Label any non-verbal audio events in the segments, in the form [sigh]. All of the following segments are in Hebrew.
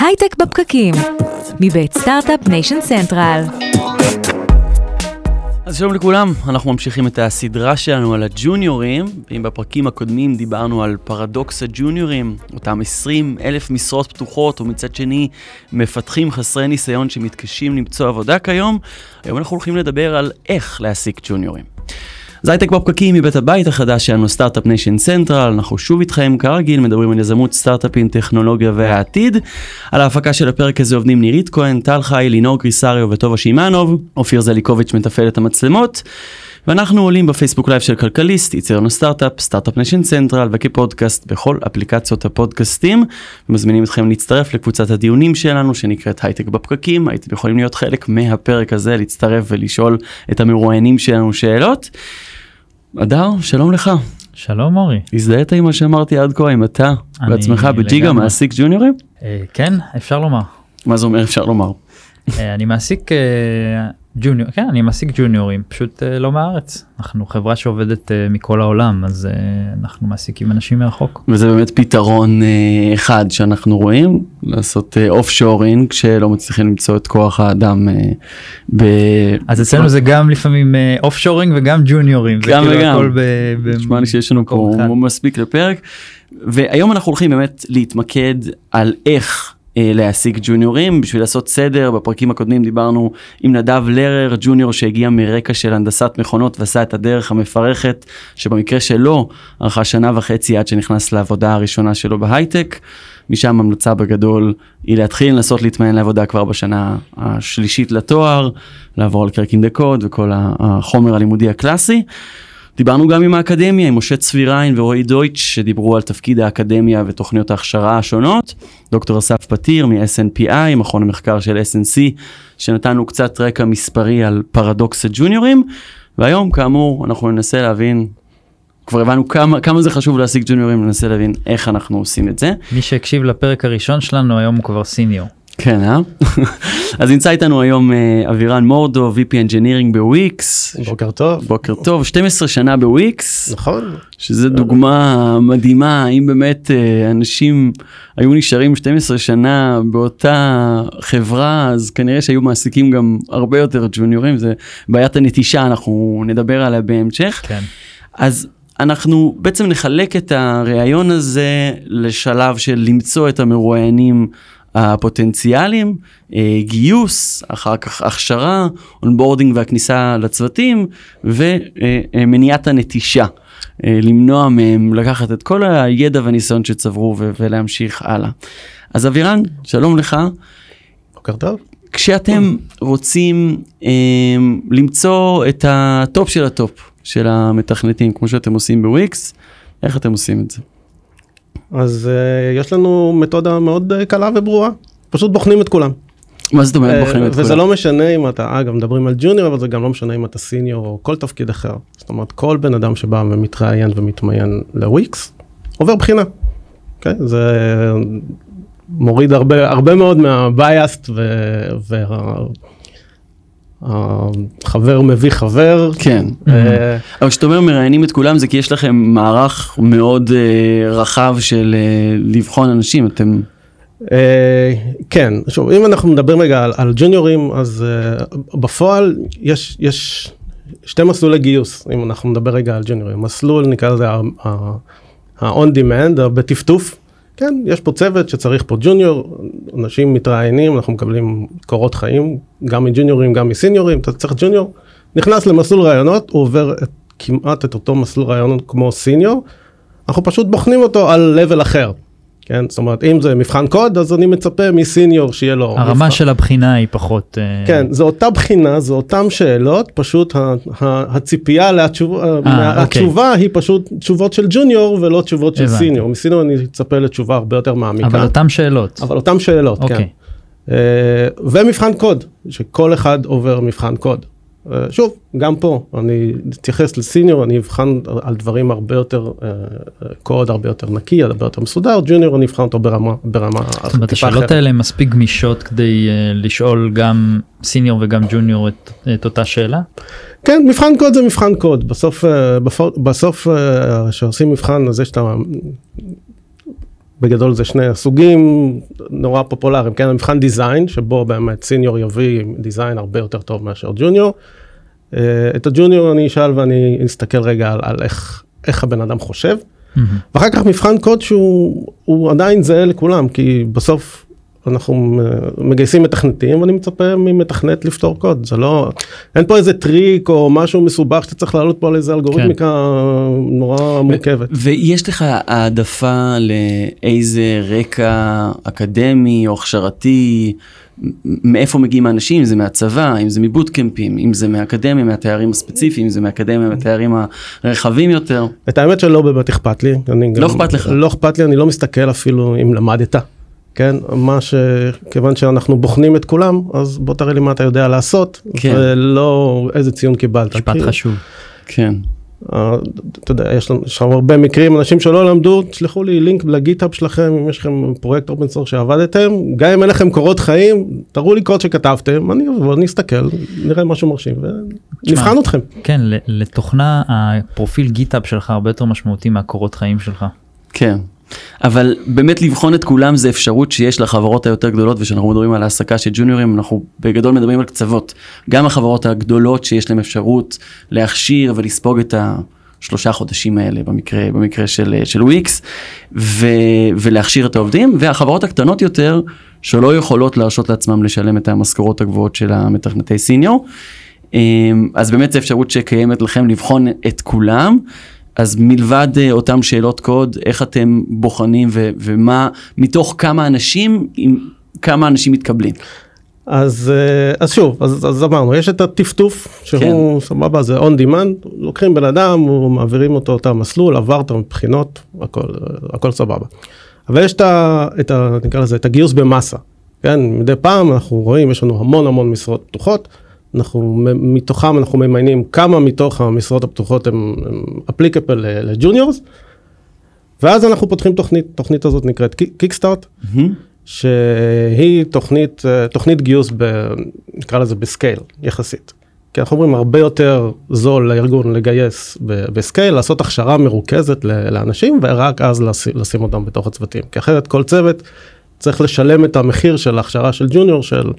הייטק בפקקים, מבית סטארט-אפ ניישן סנטרל. אז שלום לכולם, אנחנו ממשיכים את הסדרה שלנו על הג'וניורים, אם בפרקים הקודמים דיברנו על פרדוקס הג'וניורים, אותם 20 אלף משרות פתוחות, ומצד שני מפתחים חסרי ניסיון שמתקשים למצוא עבודה כיום, היום אנחנו הולכים לדבר על איך להעסיק ג'וניורים. אז הייטק בפקקים מבית הבית החדש שלנו, סטארט-אפ ניישן סנטרל, אנחנו שוב איתכם כרגיל, מדברים על יזמות, סטארט-אפים, טכנולוגיה והעתיד. על ההפקה של הפרק הזה עובדים נירית כהן, טל חי, לינור קריסריו וטובה שימאנוב, אופיר זליקוביץ' מתפעל את המצלמות. ואנחנו עולים בפייסבוק לייב של כלכליסט, גיקטיים, סטארט-אפ, סטארט-אפ ניישן סנטרל וכפודקאסט בכל אפליקציות הפודקאסטים. מזמינים אתכם להצטרף לקבוצת הדיונים שלנו שנקראת הייטק בפקקים, הייתם יכולים להיות חלק מהפרק הזה, להצטרף ולשאול את המרואיינים שלנו שאלות. אדר, שלום לך. שלום אורי. הזדהית עם מה שאמרתי עד כה, אם אתה בעצמך בג'יגה. מעסיק ג'וניורים? אה, כן, אפשר לומר. מה זה אומר אפשר לומר? אה, אני מעסיק אה, ג'וניור, כן, אני מעסיק ג'וניורים, פשוט אה, לא מהארץ. אנחנו חברה שעובדת אה, מכל העולם, אז אה, אנחנו מעסיקים אנשים מרחוק. וזה באמת פתרון אה, אחד שאנחנו רואים, לעשות offshoring כשלא מצליחים למצוא את כוח האדם אה, ב... אז אצלנו זה גם לפעמים offshoring וגם ג'וניורים. גם כאילו וגם. נשמע לי שיש לנו פה. מספיק לפרק. והיום אנחנו הולכים באמת להתמקד על איך להעסיק ג'וניורים בשביל לעשות סדר בפרקים הקודמים דיברנו עם נדב לרר ג'וניור שהגיע מרקע של הנדסת מכונות ועשה את הדרך המפרכת שבמקרה שלו ארכה שנה וחצי עד שנכנס לעבודה הראשונה שלו בהייטק. משם המלצה בגדול היא להתחיל לנסות להתמיין לעבודה כבר בשנה השלישית לתואר, לעבור על Cracking the Code וכל החומר הלימודי הקלאסי. דיברנו גם עם האקדמיה, עם משה צביריין ורועי דויטש, שדיברו על תפקיד האקדמיה ותוכניות ההכשרה השונות. דוקטור אסף פתיר מ-SNPI, מכון המחקר של SNC, שנתנו קצת רקע מספרי על פרדוקס הג'וניורים. והיום, כאמור, אנחנו ננסה להבין, כבר הבנו כמה, כמה זה חשוב להשיג ג'וניורים, ננסה להבין איך אנחנו עושים את זה. מי שהקשיב לפרק הראשון שלנו היום הוא כבר senior. כן, אה? [laughs] אז נמצא איתנו היום אה, אבירן מורדו, VP Engineering בוויקס. בוקר טוב. בוקר טוב, 12 שנה בוויקס. נכון. שזה דוגמה מדהימה, אם באמת אה, אנשים היו נשארים 12 שנה באותה חברה, אז כנראה שהיו מעסיקים גם הרבה יותר ג'וניורים, זה בעיית הנטישה, אנחנו נדבר עליה בהמשך. כן. אז אנחנו בעצם נחלק את הראיון הזה לשלב של למצוא את המרואיינים הפוטנציאליים, אה, גיוס, אחר כך הכשרה, onboarding והכניסה לצוותים ומניעת הנטישה. אה, למנוע מהם לקחת את כל הידע והניסיון שצברו ו- ולהמשיך הלאה. אז אבירן, שלום לך. בוקר טוב. כשאתם רוצים אה, למצוא את ה top של ה top של המתכנתים, כמו שאתם עושים בוויקס, איך אתם עושים את זה? אז uh, יש לנו מתודה מאוד uh, קלה וברורה. פשוט בוחנים את כולם. מה זאת אומרת אה, בוחרים את וזה כולם? לא משנה אם אתה, אגב, מדברים על ג'וניור, אבל זה גם לא משנה אם אתה סיניור או כל תפקיד אחר. זאת אומרת, כל בן אדם שבא ומתראיין ומתמיין לוויקס, עובר בחינה. Okay? זה מוריד הרבה, הרבה מאוד מהבייסט והחבר מביא חבר. כן, אה, אבל כשאתה אומר מראיינים את כולם זה כי יש לכם מערך מאוד אה, רחב של אה, לבחון אנשים, אתם... כן, שוב, אם אנחנו מדברים רגע על, על ג'וניורים, אז בפועל יש, יש שתי מסלולי גיוס, אם אנחנו נדבר רגע על ג'וניורים. מסלול נקרא לזה ה-on demand, בטפטוף. כן, יש פה צוות שצריך פה ג'וניור, אנשים מתראיינים, אנחנו מקבלים קורות חיים, גם מג'וניורים, גם מסיניורים, אתה צריך ג'וניור, נכנס למסלול רעיונות, הוא עובר את, כמעט את אותו מסלול רעיונות כמו סיניור, אנחנו פשוט בוחנים אותו על level אחר. כן, זאת אומרת, אם זה מבחן קוד, אז אני מצפה מסיניור שיהיה לו... הרמה מבחן. של הבחינה היא פחות... אה, כן, זו אותה בחינה, זו אותם שאלות, פשוט ה- ה- הציפייה לתשובה, אה, אוקיי. התשובה היא פשוט תשובות של ג'וניור ולא תשובות של הבנתי. סיניור. מסיניור אני אצפה לתשובה הרבה יותר מעמיקה. אבל אותם שאלות. אבל אותם שאלות, כן. אוקיי. אה, ומבחן קוד, שכל אחד עובר מבחן קוד. אה, שוב, גם פה, אני אתייחס לסיניור, אני אבחן על דברים הרבה יותר, אה, אה, קוד הרבה יותר נקי, הרבה יותר מסודר, ג'וניור אני אבחן אותו ברמה, ברמה זאת אומרת השאלות האלה הן מספיק גמישות כדי לשאול גם סיניור וגם ג'וניור את, את אותה שאלה? כן, מבחן קוד זה מבחן קוד, בסוף, בסוף אה, שעושים מבחן אז יש את ה... בגדול זה שני הסוגים נורא פופולריים, כן, המבחן דיזיין, שבו באמת סיניור יביא דיזיין הרבה יותר טוב מאשר ג'וניור. אה, את הג'וניור אני אשאל ואני אסתכל רגע על, על איך, איך הבן אדם חושב. ואחר כך מבחן קוד שהוא הוא עדיין זהה לכולם, כי בסוף אנחנו מגייסים מתכנתים ואני מצפה ממתכנת לפתור קוד, זה לא, אין פה איזה טריק או משהו מסובך שאתה צריך לעלות פה על איזה אלגוריתמיקה כן. נורא מורכבת. ויש לך העדפה לאיזה רקע אקדמי או הכשרתי? מאיפה מגיעים האנשים, אם זה מהצבא, אם זה מבוטקמפים, אם זה מהאקדמיה, מהתארים הספציפיים, אם זה מהאקדמיה, מהתארים הרחבים יותר. את האמת שלא באמת אכפת לי. לא אכפת לך. לא אכפת לי, אני לא מסתכל אפילו אם למדת. כן, מה ש... כיוון שאנחנו בוחנים את כולם, אז בוא תראה לי מה אתה יודע לעשות, כן. ולא איזה ציון קיבלת. משפט כי... חשוב. כן. אה, אתה יודע, יש לנו שם הרבה מקרים, אנשים שלא למדו, תשלחו לי לינק ל GitHub שלכם, אם יש לכם פרויקט open source שעבדתם, גם אם אין לכם קורות חיים, תראו לי קוד שכתבתם, אני אבוא, אני אסתכל, נראה משהו מרשים, ונבחן אתכם. כן, לתוכנה הפרופיל GitHub שלך הרבה יותר משמעותי מהקורות חיים שלך. כן. אבל באמת לבחון את כולם זה אפשרות שיש לחברות היותר גדולות ושאנחנו מדברים על העסקה של ג'וניורים אנחנו בגדול מדברים על קצוות גם החברות הגדולות שיש להם אפשרות להכשיר ולספוג את השלושה חודשים האלה במקרה במקרה של של וויקס ו, ולהכשיר את העובדים והחברות הקטנות יותר שלא יכולות להרשות לעצמם לשלם את המשכורות הגבוהות של המתכנתי סיניור. אמ, אז באמת זו אפשרות שקיימת לכם לבחון את כולם. אז מלבד uh, אותם שאלות קוד, איך אתם בוחנים ו- ומה, מתוך כמה אנשים, עם כמה אנשים מתקבלים? אז, uh, אז שוב, אז, אז אמרנו, יש את הטפטוף, שהוא כן. סבבה, זה on demand, לוקחים בן אדם, מעבירים אותו אותה מסלול, עברת מבחינות, הכל, הכל סבבה. אבל יש את ה... את ה נקרא לזה, את הגיוס במאסה. כן, מדי פעם אנחנו רואים, יש לנו המון המון משרות פתוחות. אנחנו מתוכם אנחנו ממיינים כמה מתוך המשרות הפתוחות הם applicable ל juniors. ואז אנחנו פותחים תוכנית, תוכנית הזאת נקראת Kickstart, mm-hmm. שהיא תוכנית, תוכנית גיוס, ב, נקרא לזה ב scale יחסית. כי אנחנו אומרים הרבה יותר זול לארגון לגייס ב scale, לעשות הכשרה מרוכזת לאנשים ורק אז לשים, לשים אותם בתוך הצוותים. כי אחרת כל צוות צריך לשלם את המחיר של ההכשרה של ג'וניור של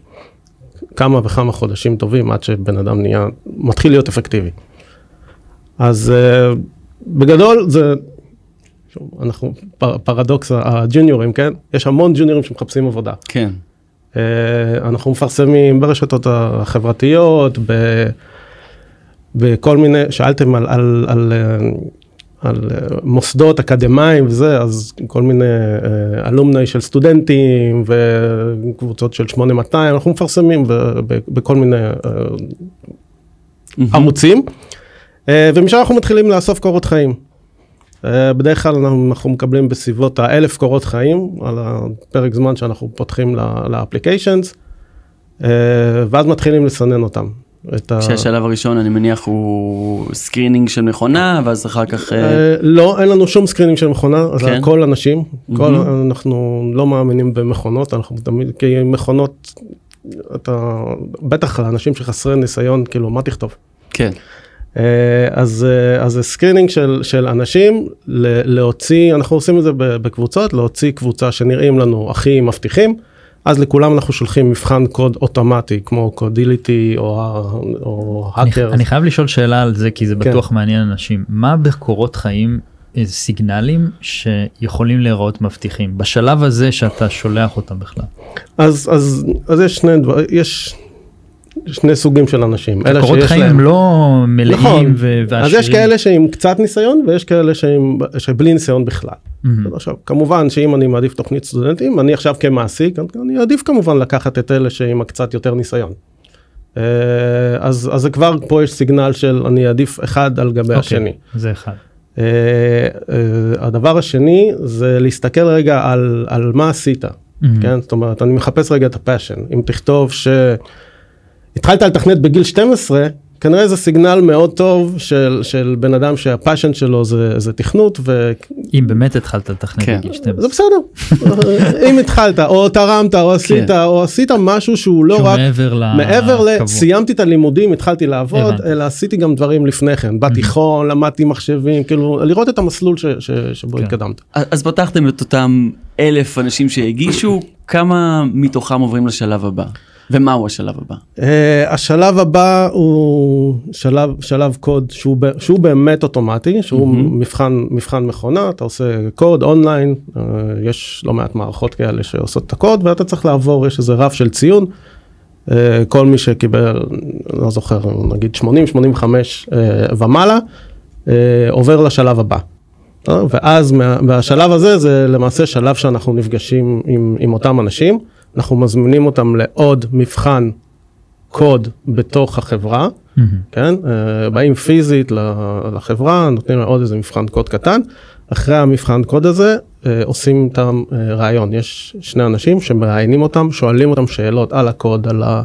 כמה וכמה חודשים טובים עד שבן אדם נהיה, מתחיל להיות אפקטיבי. אז uh, בגדול זה, שוב, אנחנו פר, פרדוקס הג'וניורים, כן? יש המון ג'וניורים שמחפשים עבודה. כן. Uh, אנחנו מפרסמים ברשתות החברתיות, ב, בכל מיני, שאלתם על, על, על, על על uh, מוסדות אקדמיים וזה, אז כל מיני uh, אלומני של סטודנטים וקבוצות של 8200, אנחנו מפרסמים בכל מיני mm-hmm. ערוצים, ומשם אנחנו מתחילים לאסוף קורות חיים. בדרך כלל אנחנו, מקבלים בסביבות האלף קורות חיים על הפרק זמן שאנחנו פותחים לאפליקיישנס, ואז מתחילים לסנן אותם. את ה... שהשלב הראשון אני מניח הוא screening של מכונה ואז אחר כך... אה, אה, לא, אין לנו שום screening של מכונה, אז כן? הכל אנשים, כל, אנחנו לא מאמינים במכונות, אנחנו תמיד, כי מכונות, אתה, בטח לאנשים שחסרי ניסיון, כאילו, מה תכתוב? כן. אה, אז, אז זה screening של, של אנשים, להוציא, אנחנו עושים את זה בקבוצות, להוציא קבוצה שנראים לנו הכי מבטיחים. אז לכולם אנחנו שולחים מבחן קוד אוטומטי כמו קודיליטי או, או האקר. אני, אני חייב לשאול שאלה על זה כי זה כן. בטוח כן. מעניין אנשים מה בקורות חיים איזה סיגנלים שיכולים להיראות מבטיחים בשלב הזה שאתה שולח אותם בכלל. אז אז אז יש שני דברים יש שני סוגים של אנשים. קורות חיים להם... לא מלאים נכון. ועשירים. אז יש כאלה שעם קצת ניסיון ויש כאלה שהם שבלי ניסיון בכלל. Mm-hmm. עכשיו כמובן שאם אני מעדיף תוכנית סטודנטים אני עכשיו כמעסיק אני אעדיף כמובן לקחת את אלה שעם הקצת יותר ניסיון. אה, אז אז זה כבר פה יש סיגנל של אני אעדיף אחד על גבי okay, okay, השני. זה אחד. Uh, uh, הדבר השני זה להסתכל רגע על, על מה עשית, mm-hmm. כן? זאת אומרת, אני מחפש רגע את ה passion. אם תכתוב ש... התחלת לתכנת בגיל 12, כנראה זה סיגנל מאוד טוב של, של בן אדם שה passion שלו זה, זה תכנות אם באמת התחלת לתכנת כן. בגיל 12. וזה בסדר. [laughs] אם התחלת או תרמת או עשית כן. או עשית משהו שהוא לא שהוא רק מעבר ל... מעבר ל... סיימתי את הלימודים התחלתי לעבוד הבנתי. אלא עשיתי גם דברים לפני כן בתיכון למדתי מחשבים כאילו לראות את המסלול ש, ש, שבו כן. התקדמת. אז פתחתם את אותם אלף אנשים שהגישו, כמה מתוכם עוברים לשלב הבא? ומהו השלב הבא? Uh, השלב הבא הוא שלב שלב קוד שהוא, שהוא באמת אוטומטי שהוא מהמם. מבחן מבחן מכונה אתה עושה קוד אונליין uh, יש לא מעט מערכות כאלה שעושות את הקוד ואתה צריך לעבור יש איזה רף של ציון. Uh, כל מי שקיבל לא זוכר נגיד 80 85 uh, ומעלה uh, עובר לשלב הבא. Uh, ואז מה, מהשלב הזה זה למעשה שלב שאנחנו נפגשים עם, עם אותם אנשים אנחנו מזמינים אותם לעוד מבחן קוד בתוך החברה, מהמם. כן? אה, באים פיזית לחברה, נותנים להם עוד איזה מבחן קוד קטן. אחרי המבחן קוד הזה אה, עושים איתם אה, ראיון. יש שני אנשים שמראיינים אותם, שואלים אותם שאלות על הקוד, על, ה,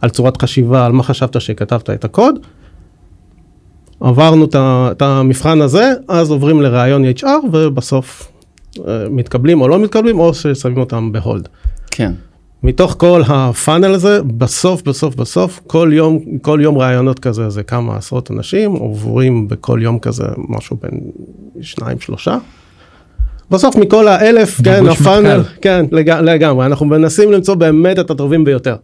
על צורת חשיבה, על מה חשבת שכתבת את הקוד. עברנו את המבחן הזה, אז עוברים לראיון HR ובסוף אה, מתקבלים או לא מתקבלים או ששמים אותם בהולד. כן. מתוך כל הפאנל הזה בסוף בסוף בסוף כל יום כל יום ראיונות כזה זה כמה עשרות אנשים עוברים בכל יום כזה משהו בין שניים שלושה. בסוף מכל האלף כן הפאנל מטכ"ל. כן לג, לגמרי אנחנו מנסים למצוא באמת את הטובים ביותר.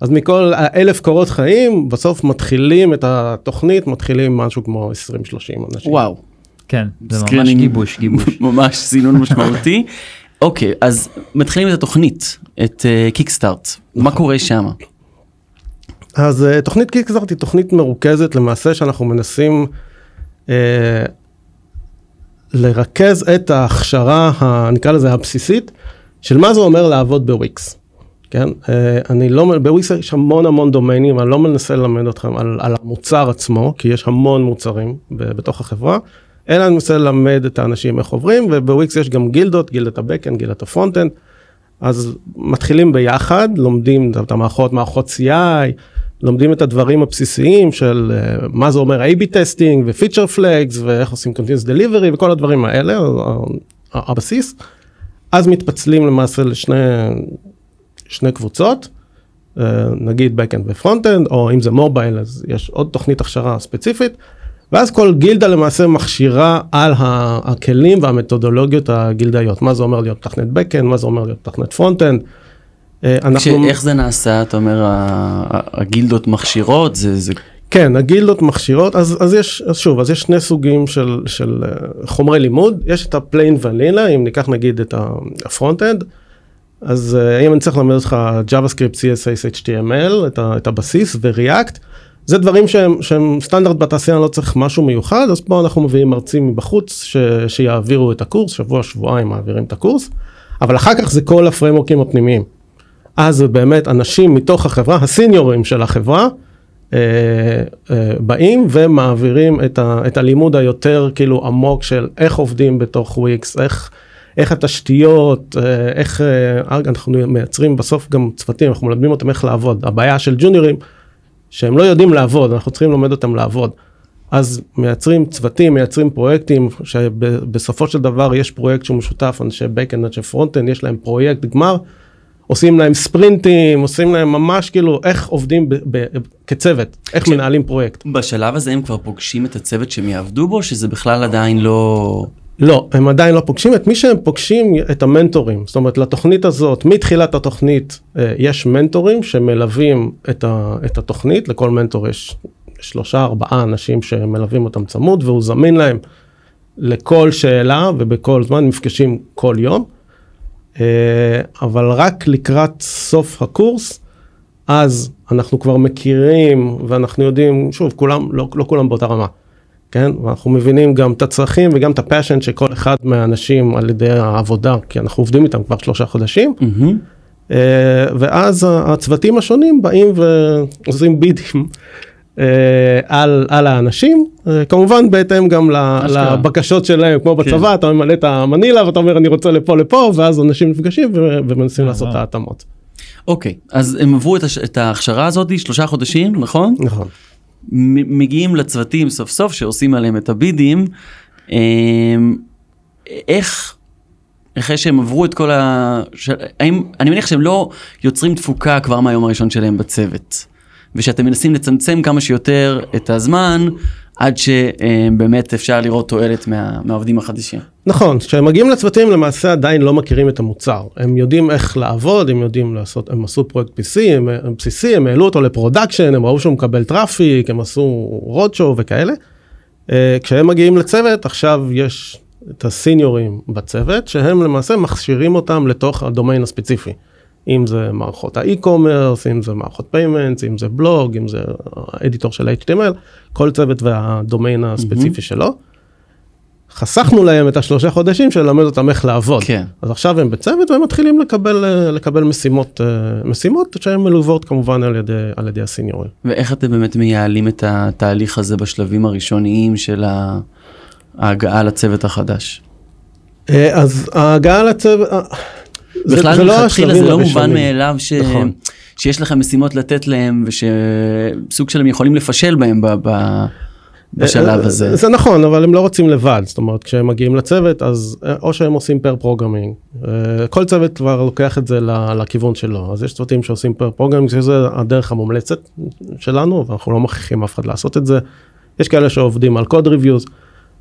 אז מכל האלף קורות חיים בסוף מתחילים את התוכנית מתחילים משהו כמו 20-30 אנשים. וואו. כן, זה ממש גיבוש, גיבוש. [laughs] ממש סינון משמעותי. אוקיי, אז מתחילים את התוכנית, את קיקסטארט. מה קורה שם? אז uh, תוכנית קיקסטארט היא תוכנית מרוכזת למעשה שאנחנו מנסים uh, לרכז את ההכשרה, נקרא לזה הבסיסית, של מה זה אומר לעבוד בוויקס. כן, uh, אני לא, בוויקס יש המון המון דומיינים, אני לא מנסה ללמד אתכם על, על המוצר עצמו, כי יש המון מוצרים בתוך החברה, אלא אני מנסה ללמד את האנשים איך עובדים, ובוויקס יש גם גילדות, גילדת ה backend, גילדת ה frontend, אז מתחילים ביחד, לומדים את המערכות, מערכות CI, לומדים את הדברים הבסיסיים של uh, מה זה אומר A-B testing ו feature flags ואיך עושים continuous delivery וכל הדברים האלה, הבסיס. אז מתפצלים למעשה לשני שני קבוצות, uh, נגיד backend ו-frontend, או אם זה mobile אז יש עוד תוכנית הכשרה ספציפית. ואז כל גילדה למעשה מכשירה על הכלים והמתודולוגיות הגילדאיות, מה זה אומר להיות תכנת backend, מה זה אומר להיות תכנת frontend. אה, אנחנו... איך זה נעשה, אתה אומר, הגילדות מכשירות, זה, זה כן, הגילדות מכשירות, אז, אז יש, אז שוב, אז יש שני סוגים של, של uh, חומרי לימוד, יש את ה plain vanilla, אם ניקח נגיד את ה frontend, אז uh, אם אני צריך ללמד אותך JavaScript, CSS, HTML, את, ה, את הבסיס ו React, זה דברים שהם, שהם סטנדרט בתעשייה, לא צריך משהו מיוחד, אז פה אנחנו מביאים מרצים מבחוץ ש, שיעבירו את הקורס, שבוע, שבועיים מעבירים את הקורס, אבל אחר כך זה כל הפריימורקים הפנימיים. אז באמת אנשים מתוך החברה, הסיניורים של החברה, אה, אה, באים ומעבירים את, ה, את הלימוד היותר כאילו עמוק של איך עובדים בתוך וויקס, איך, איך התשתיות, אה, איך אה, אנחנו מייצרים בסוף גם צוותים, אנחנו מלמדים אותם איך לעבוד. הבעיה של ג'וניורים, שהם לא יודעים לעבוד, אנחנו צריכים ללמד אותם לעבוד. אז מייצרים צוותים, מייצרים פרויקטים, שבסופו של דבר יש פרויקט שהוא משותף, אנשי backend, אנשי frontend, יש להם פרויקט גמר, עושים להם ספרינטים, עושים להם ממש כאילו איך עובדים ב- ב- כצוות, איך כש- מנהלים פרויקט. בשלב הזה הם כבר פוגשים את הצוות שהם יעבדו בו, שזה בכלל עדיין לא... לא, הם עדיין לא פוגשים את מי שהם פוגשים את המנטורים. זאת אומרת, לתוכנית הזאת, מתחילת התוכנית אה, יש מנטורים שמלווים את, ה, את התוכנית, לכל מנטור יש שלושה ארבעה אנשים שמלווים אותם צמוד והוא זמין להם לכל שאלה ובכל זמן נפגשים כל יום. אה, אבל רק לקראת סוף הקורס, אז אנחנו כבר מכירים ואנחנו יודעים, שוב, כולם, לא, לא כולם באותה רמה. כן, ואנחנו מבינים גם את הצרכים וגם את הפאשן של כל אחד מהאנשים על ידי העבודה, כי אנחנו עובדים איתם כבר שלושה חודשים, מהמם. אה, ואז הצוותים השונים באים ועושים בידים אה, על, על האנשים, אה, כמובן בהתאם גם אשכרה. לבקשות שלהם, כמו בצבא, אתה ממלא את המנילה ואתה אומר אני רוצה לפה לפה, ואז אנשים נפגשים ומנסים אה, לעשות את. ההתאמות. אוקיי, אז הם עברו את, הש... את ההכשרה הזאת, שלושה חודשים, נכון? נכון. מגיעים לצוותים סוף סוף שעושים עליהם את הבידים, אה, איך, אחרי שהם עברו את כל ה... ש... האם, אני מניח שהם לא יוצרים תפוקה כבר מהיום הראשון שלהם בצוות, ושאתם מנסים לצמצם כמה שיותר את הזמן עד שבאמת אפשר לראות תועלת מה, מהעובדים החדשים. נכון, כשהם מגיעים לצוותים למעשה עדיין לא מכירים את המוצר. הם יודעים איך לעבוד, הם יודעים לעשות, הם עשו פרויקט POC, הם, הם בסיסי, הם העלו אותו ל production, הם ראו שהוא מקבל traffic, הם עשו roadshow וכאלה. אה, כשהם מגיעים לצוות, עכשיו יש את הסיניורים בצוות, שהם למעשה מכשירים אותם לתוך הדומיין הספציפי. אם זה מערכות ה e-commerce, אם זה מערכות payments, אם זה בלוג, אם זה ה editor של HTML, כל צוות והדומיין הספציפי שלו. חסכנו להם את השלושה חודשים של ללמד אותם איך לעבוד. כן. אז עכשיו הם בצוות והם מתחילים לקבל, אה, לקבל משימות, אה, משימות שהן מלוות כמובן על ידי, על ידי הסיניורים. ואיך אתם באמת מייעלים את התהליך הזה בשלבים הראשוניים של ההגעה לצוות החדש? אה, אז ההגעה לצוות, בכלל זה לא מלכתחילה זה לא. מובן מאליו ש... נכון. שיש לכם משימות לתת להם ושסוג שלהם יכולים לפשל בהם ב... ב... בשלב אה, הזה. זה נכון אבל הם לא רוצים לבד זאת אומרת כשהם מגיעים לצוות אז אה, או שהם עושים pair programming כל צוות כבר לוקח את זה לכיוון שלו אז יש צוותים שעושים pair programming שזה הדרך המומלצת שלנו ואנחנו לא מכריחים אף אחד לעשות את זה. יש כאלה שעובדים על code reviews.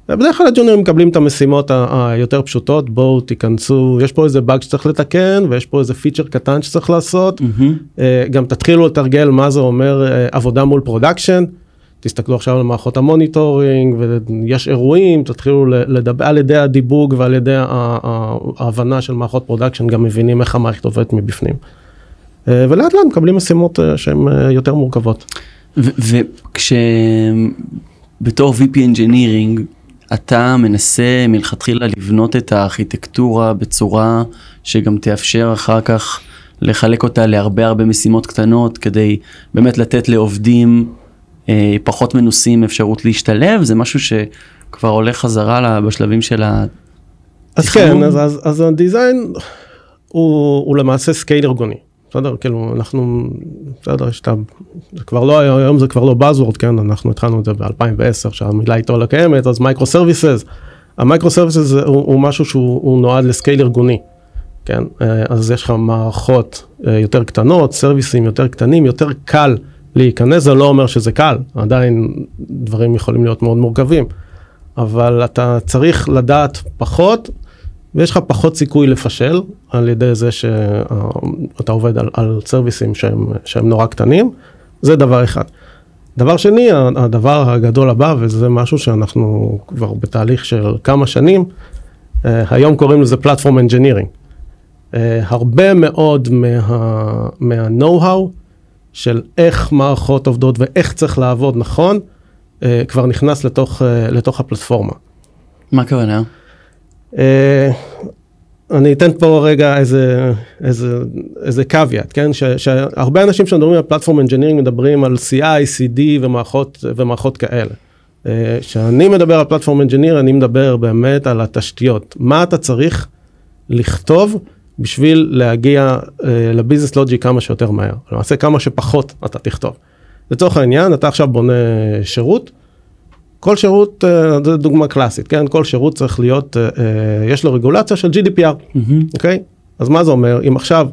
בדרך כלל הג'וניורים מקבלים את המשימות היותר פשוטות בואו תיכנסו יש פה איזה באג שצריך לתקן ויש פה איזה feature קטן שצריך לעשות. אה, גם תתחילו לתרגל מה זה אומר אה, עבודה מול production. תסתכלו עכשיו על מערכות ה monitoring ויש אירועים תתחילו לדבר על ידי הדיבוג ועל ידי ההבנה של מערכות production גם מבינים איך המערכת עובדת מבפנים. אה, ולאט לאט מקבלים משימות שהן יותר מורכבות. וכשבתור VP Engineering אתה מנסה מלכתחילה לבנות את הארכיטקטורה בצורה שגם תאפשר אחר כך לחלק אותה להרבה הרבה משימות קטנות כדי באמת לתת לעובדים אה, פחות מנוסים אפשרות להשתלב זה משהו שכבר הולך חזרה בשלבים של ה... אז? כן אז, אז, אז ה design הוא, הוא למעשה scale ארגוני. בסדר כאילו אנחנו בסדר יש את ה... זה כבר לא היום זה כבר לא buzzword כן אנחנו התחלנו את זה ב2010 שהמילה איתו לא קיימת אז microservices. ה microservices הוא, הוא משהו שהוא הוא נועד ל scale ארגוני. כן אה, אז יש לך מערכות אה, יותר קטנות סרוויסים יותר קטנים יותר קל להיכנס זה לא אומר שזה קל עדיין דברים יכולים להיות מאוד מורכבים. אבל אתה צריך לדעת פחות ויש לך פחות סיכוי לפשל על ידי זה שאתה עובד על, על סרוויסים שהם, שהם נורא קטנים, זה דבר אחד. דבר שני, הדבר הגדול הבא, וזה משהו שאנחנו כבר בתהליך של כמה שנים, אה, היום קוראים לזה platform engineering. הרבה מאוד מה, מה-know-how של איך מערכות עובדות ואיך צריך לעבוד נכון, אה, כבר נכנס לתוך, אה, לתוך הפלטפורמה. מה הכוונה? אה, אני אתן פה רגע איזה, איזה, איזה caveat, כן? ש, שהרבה אנשים שמדברים על platform engineering מדברים על CI, CD ומערכות, ומערכות כאלה. אה, כשאני מדבר על platform engineering, אני מדבר באמת על התשתיות. מה אתה צריך לכתוב בשביל להגיע אה, ל business logic כמה שיותר מהר. למעשה כמה שפחות אתה תכתוב. לצורך העניין, אתה עכשיו בונה שירות, כל שירות, אה, זו דוגמה קלאסית, כן? כל שירות צריך להיות, אה, אה, יש לו רגולציה של GDPR, אוקיי? אז מה זה אומר? אם עכשיו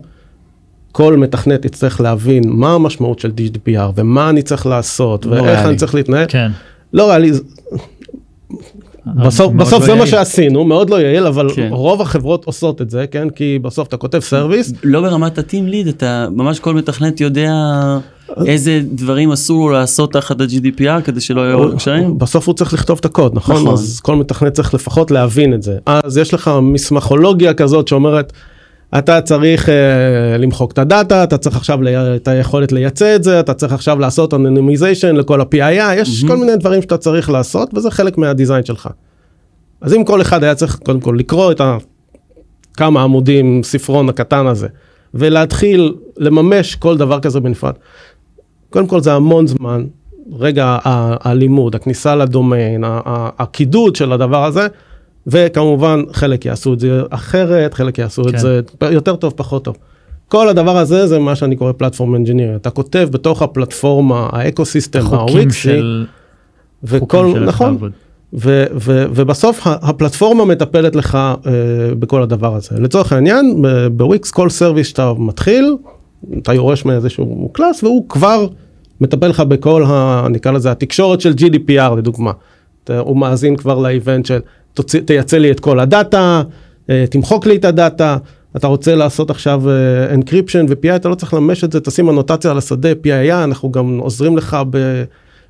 כל מתכנת יצטרך להבין מה המשמעות של GDPR ומה אני צריך לעשות לא ואיך ריאלי. אני צריך להתנהל, כן. לא ריאלי, בסוף, בסוף לא זה מה יעיל. שעשינו, מאוד לא יעיל, אבל כן. רוב החברות עושות את זה, כן? כי בסוף אתה כותב סרוויס, לא ברמת הטים ליד, אתה ממש כל מתכנת יודע איזה דברים אסור לו לעשות תחת ה-GDPR כדי שלא יהיו קשיים. בסוף הוא צריך לכתוב את הקוד, נכון? נכון. אז כל מתכנת צריך לפחות להבין את זה. אז יש לך מסמכולוגיה כזאת שאומרת, אתה צריך אה, למחוק את הדאטה, אתה צריך עכשיו לי, את היכולת לייצא את זה, אתה צריך עכשיו לעשות אנונימיזיישן לכל ה-PII, יש כל מיני דברים שאתה צריך לעשות וזה חלק מהדיזיין שלך. אז אם כל אחד היה צריך קודם כל לקרוא את הכמה עמודים ספרון הקטן הזה ולהתחיל לממש כל דבר כזה בנפרד. קודם כל זה המון זמן, רגע הלימוד, הכניסה לדומיין, הקידוד של הדבר הזה, וכמובן חלק יעשו את זה אחרת, חלק יעשו את כן. זה יותר טוב, פחות טוב. כל הדבר הזה זה מה שאני קורא platform engineering. אתה כותב בתוך הפלטפורמה, ה ecosystem, הוויקסי, של... וכל, של נכון, לעבוד. ו, ו, ובסוף הפלטפורמה מטפלת לך אה, בכל הדבר הזה. לצורך העניין, בוויקס כל service שאתה מתחיל, אתה יורש מאיזשהו class והוא כבר מטפל לך בכל, ה, נקרא לזה התקשורת של GDPR לדוגמה. הוא מאזין כבר לאיבנט של תייצא לי את כל הדאטה, אה, תמחוק לי את הדאטה. אתה רוצה לעשות עכשיו uh, encryption ו-PI, אתה לא צריך לממש את זה, תשים אנוטציה על השדה, PII, אנחנו גם עוזרים לך ב...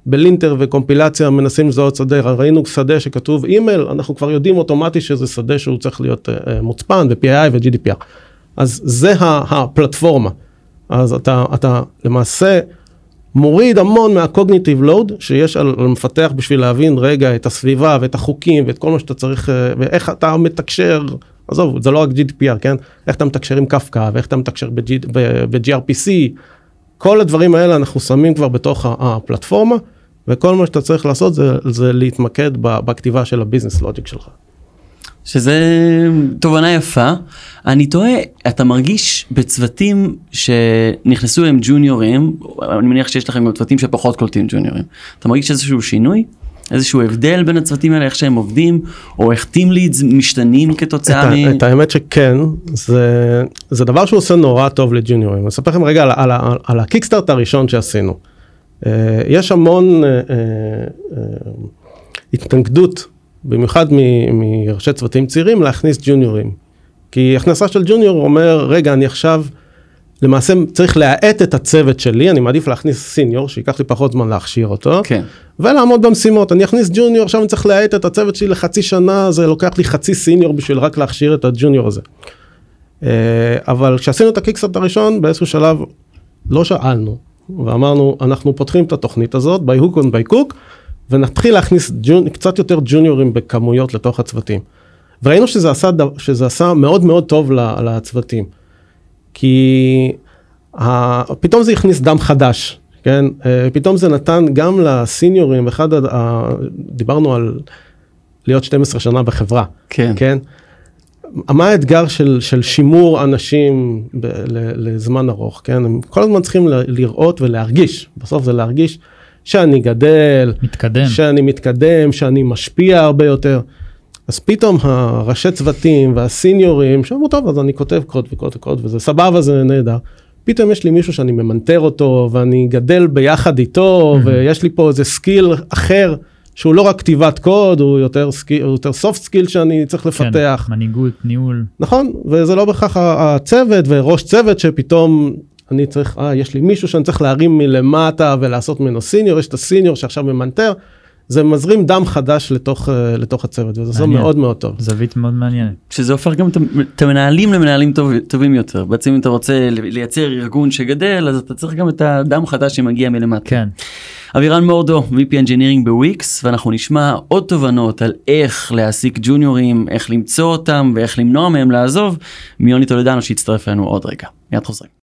בלינטר וקומפילציה מנסים לזהות שדה, ראינו שדה שכתוב אימייל, אנחנו כבר יודעים אוטומטי שזה שדה שהוא צריך להיות uh, מוצפן ו-PII ו-GDPR. אז זה הפלטפורמה. אז אתה, אתה למעשה מוריד המון מהקוגניטיב לואוד שיש על, על מפתח בשביל להבין רגע את הסביבה ואת החוקים ואת כל מה שאתה צריך אה, ואיך אתה מתקשר, עזוב זה לא רק GDPR כן, איך אתה מתקשר עם קפקא ואיך אתה מתקשר ב-GRPC, כל הדברים האלה אנחנו שמים כבר בתוך הפלטפורמה וכל מה שאתה צריך לעשות זה, זה להתמקד בכתיבה של הביזנס לוג'יק שלך. שזה תובנה יפה. אני תוהה, אתה מרגיש בצוותים שנכנסו אליהם ג'וניורים, אני מניח שיש לכם גם צוותים שפחות קולטים ג'וניורים. אתה מרגיש איזשהו שינוי? איזשהו הבדל בין הצוותים האלה, איך שהם עובדים, או איך טים לידס משתנים את, כתוצאה ה- מ... את האמת שכן, זה, זה דבר שהוא עושה נורא טוב לג'וניורים. אני אספר לכם רגע על, על, על, על הקיקסטארט הראשון שעשינו. Uh, יש המון uh, uh, התנגדות, במיוחד מראשי צוותים צעירים, להכניס ג'וניורים. כי הכנסה של ג'וניור אומר, רגע, אני עכשיו למעשה צריך להאט את הצוות שלי, אני מעדיף להכניס סיניור, שייקח לי פחות זמן להכשיר אותו. כן. ולעמוד במשימות. אני אכניס ג'וניור, עכשיו אני צריך להאט את הצוות שלי לחצי שנה, זה לוקח לי חצי סיניור בשביל רק להכשיר את הג'וניור הזה. אה, אבל כשעשינו את הקיקסטארט הראשון, באיזשהו שלב לא שאלנו, ואמרנו, אנחנו פותחים את התוכנית הזאת, by hook on by cook, ונתחיל להכניס ג'ון, קצת יותר ג'וניורים בכמויות לתוך הצוותים. וראינו שזה עשה, דו- שזה עשה מאוד מאוד טוב לצוותים. כי ה... פתאום זה הכניס דם חדש, כן? אה, פתאום זה נתן גם לסיניורים, אחד, ה... ה... דיברנו על להיות 12 שנה בחברה, כן. כן? מה האתגר של, של שימור אנשים ב, ל, לזמן ארוך, כן? הם כל הזמן צריכים ל- לראות ולהרגיש, בסוף זה להרגיש שאני גדל, מתקדם. שאני מתקדם, שאני משפיע הרבה יותר. אז פתאום הראשי צוותים והסיניורים שאמרו טוב אז אני כותב קוד וקוד וקוד וזה סבבה זה נהדר. פתאום יש לי מישהו שאני ממנטר אותו ואני גדל ביחד איתו Mhm. ויש לי פה איזה skill אחר שהוא לא רק כתיבת קוד הוא יותר skill הוא יותר soft skill שאני צריך כן, לפתח. מנהיגות, ניהול. נכון וזה לא בהכרח הצוות וראש צוות שפתאום אני צריך אה, יש לי מישהו שאני צריך להרים מלמטה ולעשות ממנו סיניור יש את הסיניור שעכשיו ממנטר. זה מזרים דם חדש לתוך אה, לתוך הצוות וזה. מאוד מאוד טוב. זווית מאוד מעניינת. שזה הופך גם את המנהלים למנהלים טוב, טובים יותר. בעצם אם אתה רוצה לייצר ארגון שגדל, אז אתה צריך גם את הדם חדש שמגיע מלמטה. כן. אבירן מורדו, VP Engineering בוויקס, ואנחנו נשמע עוד תובנות על איך להעסיק ג'וניורים, איך למצוא אותם ואיך למנוע מהם לעזוב, מיוני טולדנו שיצטרף אלינו עוד רגע. מיד חוזרים.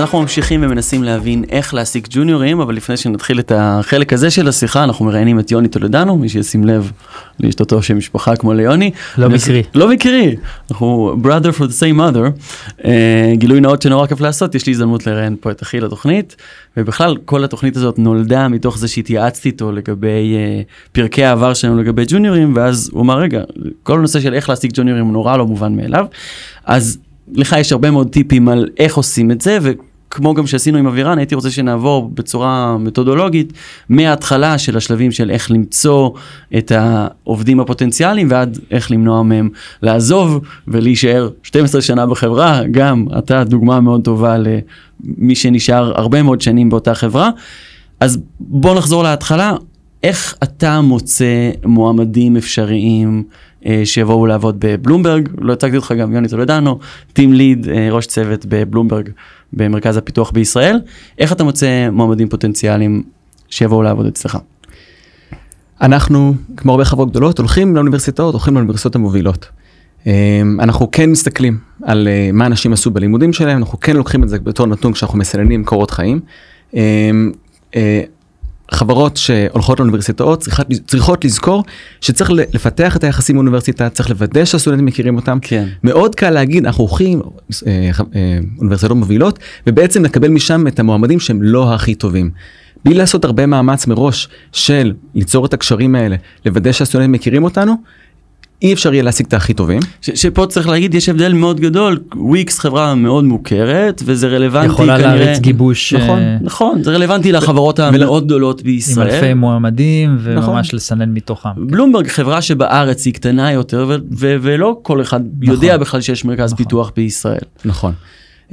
אנחנו ממשיכים ומנסים להבין איך להעסיק ג'וניורים, אבל לפני שנתחיל את החלק הזה של השיחה, אנחנו מראיינים את יוני טולדנו, מי שישים לב לאשתתו של משפחה כמו ליוני. לא מקרי. לא מקרי, אנחנו brother for the same mother. Uh, גילוי נאות שנורא כיף לעשות, יש לי הזדמנות לראיין פה את אחי לתוכנית, ובכלל כל התוכנית הזאת נולדה מתוך זה שהתייעצתי איתו לגבי uh, פרקי העבר שלנו לגבי ג'וניורים, ואז הוא אמר רגע, כל הנושא של איך להעסיק ג'וניורים הוא נורא לא מובן מאליו, אז לך יש הרבה מאוד טיפים על איך עושים את זה, וכמו גם שעשינו עם אבירן, הייתי רוצה שנעבור בצורה מתודולוגית מההתחלה של השלבים של איך למצוא את העובדים הפוטנציאליים ועד איך למנוע מהם לעזוב ולהישאר 12 שנה בחברה, גם אתה דוגמה מאוד טובה למי שנשאר הרבה מאוד שנים באותה חברה. אז בוא נחזור להתחלה, איך אתה מוצא מועמדים אפשריים אה, שיבואו לעבוד בבלומברג, לא הצגתי אותך גם יוני טולדנו, טים ליד, אה, ראש צוות בבלומברג במרכז הפיתוח בישראל, איך אתה מוצא מועמדים פוטנציאליים שיבואו לעבוד אצלך? אנחנו, כמו הרבה חברות גדולות, הולכים לאוניברסיטאות, הולכים לאוניברסיטאות המובילות. אה, אנחנו כן מסתכלים על אה, מה אנשים עשו בלימודים שלהם, אנחנו כן לוקחים את זה בתור נתון כשאנחנו מסננים קורות חיים. חברות שהולכות לאוניברסיטאות צריכות, צריכות לזכור שצריך לפתח את היחסים באוניברסיטה, צריך לוודא שהסטודנטים מכירים אותם. כן. מאוד קל להגיד, אנחנו הולכים אה, אה, אוניברסיטאות מובילות, ובעצם לקבל משם את המועמדים שהם לא הכי טובים. בלי לעשות הרבה מאמץ מראש של ליצור את הקשרים האלה, לוודא שהסטודנטים מכירים אותנו, אי אפשר יהיה להשיג את הכי טובים. ש- שפה צריך להגיד יש הבדל מאוד גדול וויקס חברה מאוד מוכרת וזה רלוונטי יכולה כנראה להריץ גיבוש נכון, אה, נכון זה רלוונטי לחברות המאוד גדולות עם אלפי בישראל. מועמדים וממש נכון. לסנן מתוכם. בלומברג חברה שבארץ היא קטנה יותר ו- ו- ולא כל אחד יודע בכלל שיש מרכז נכון. פיתוח בישראל. נכון.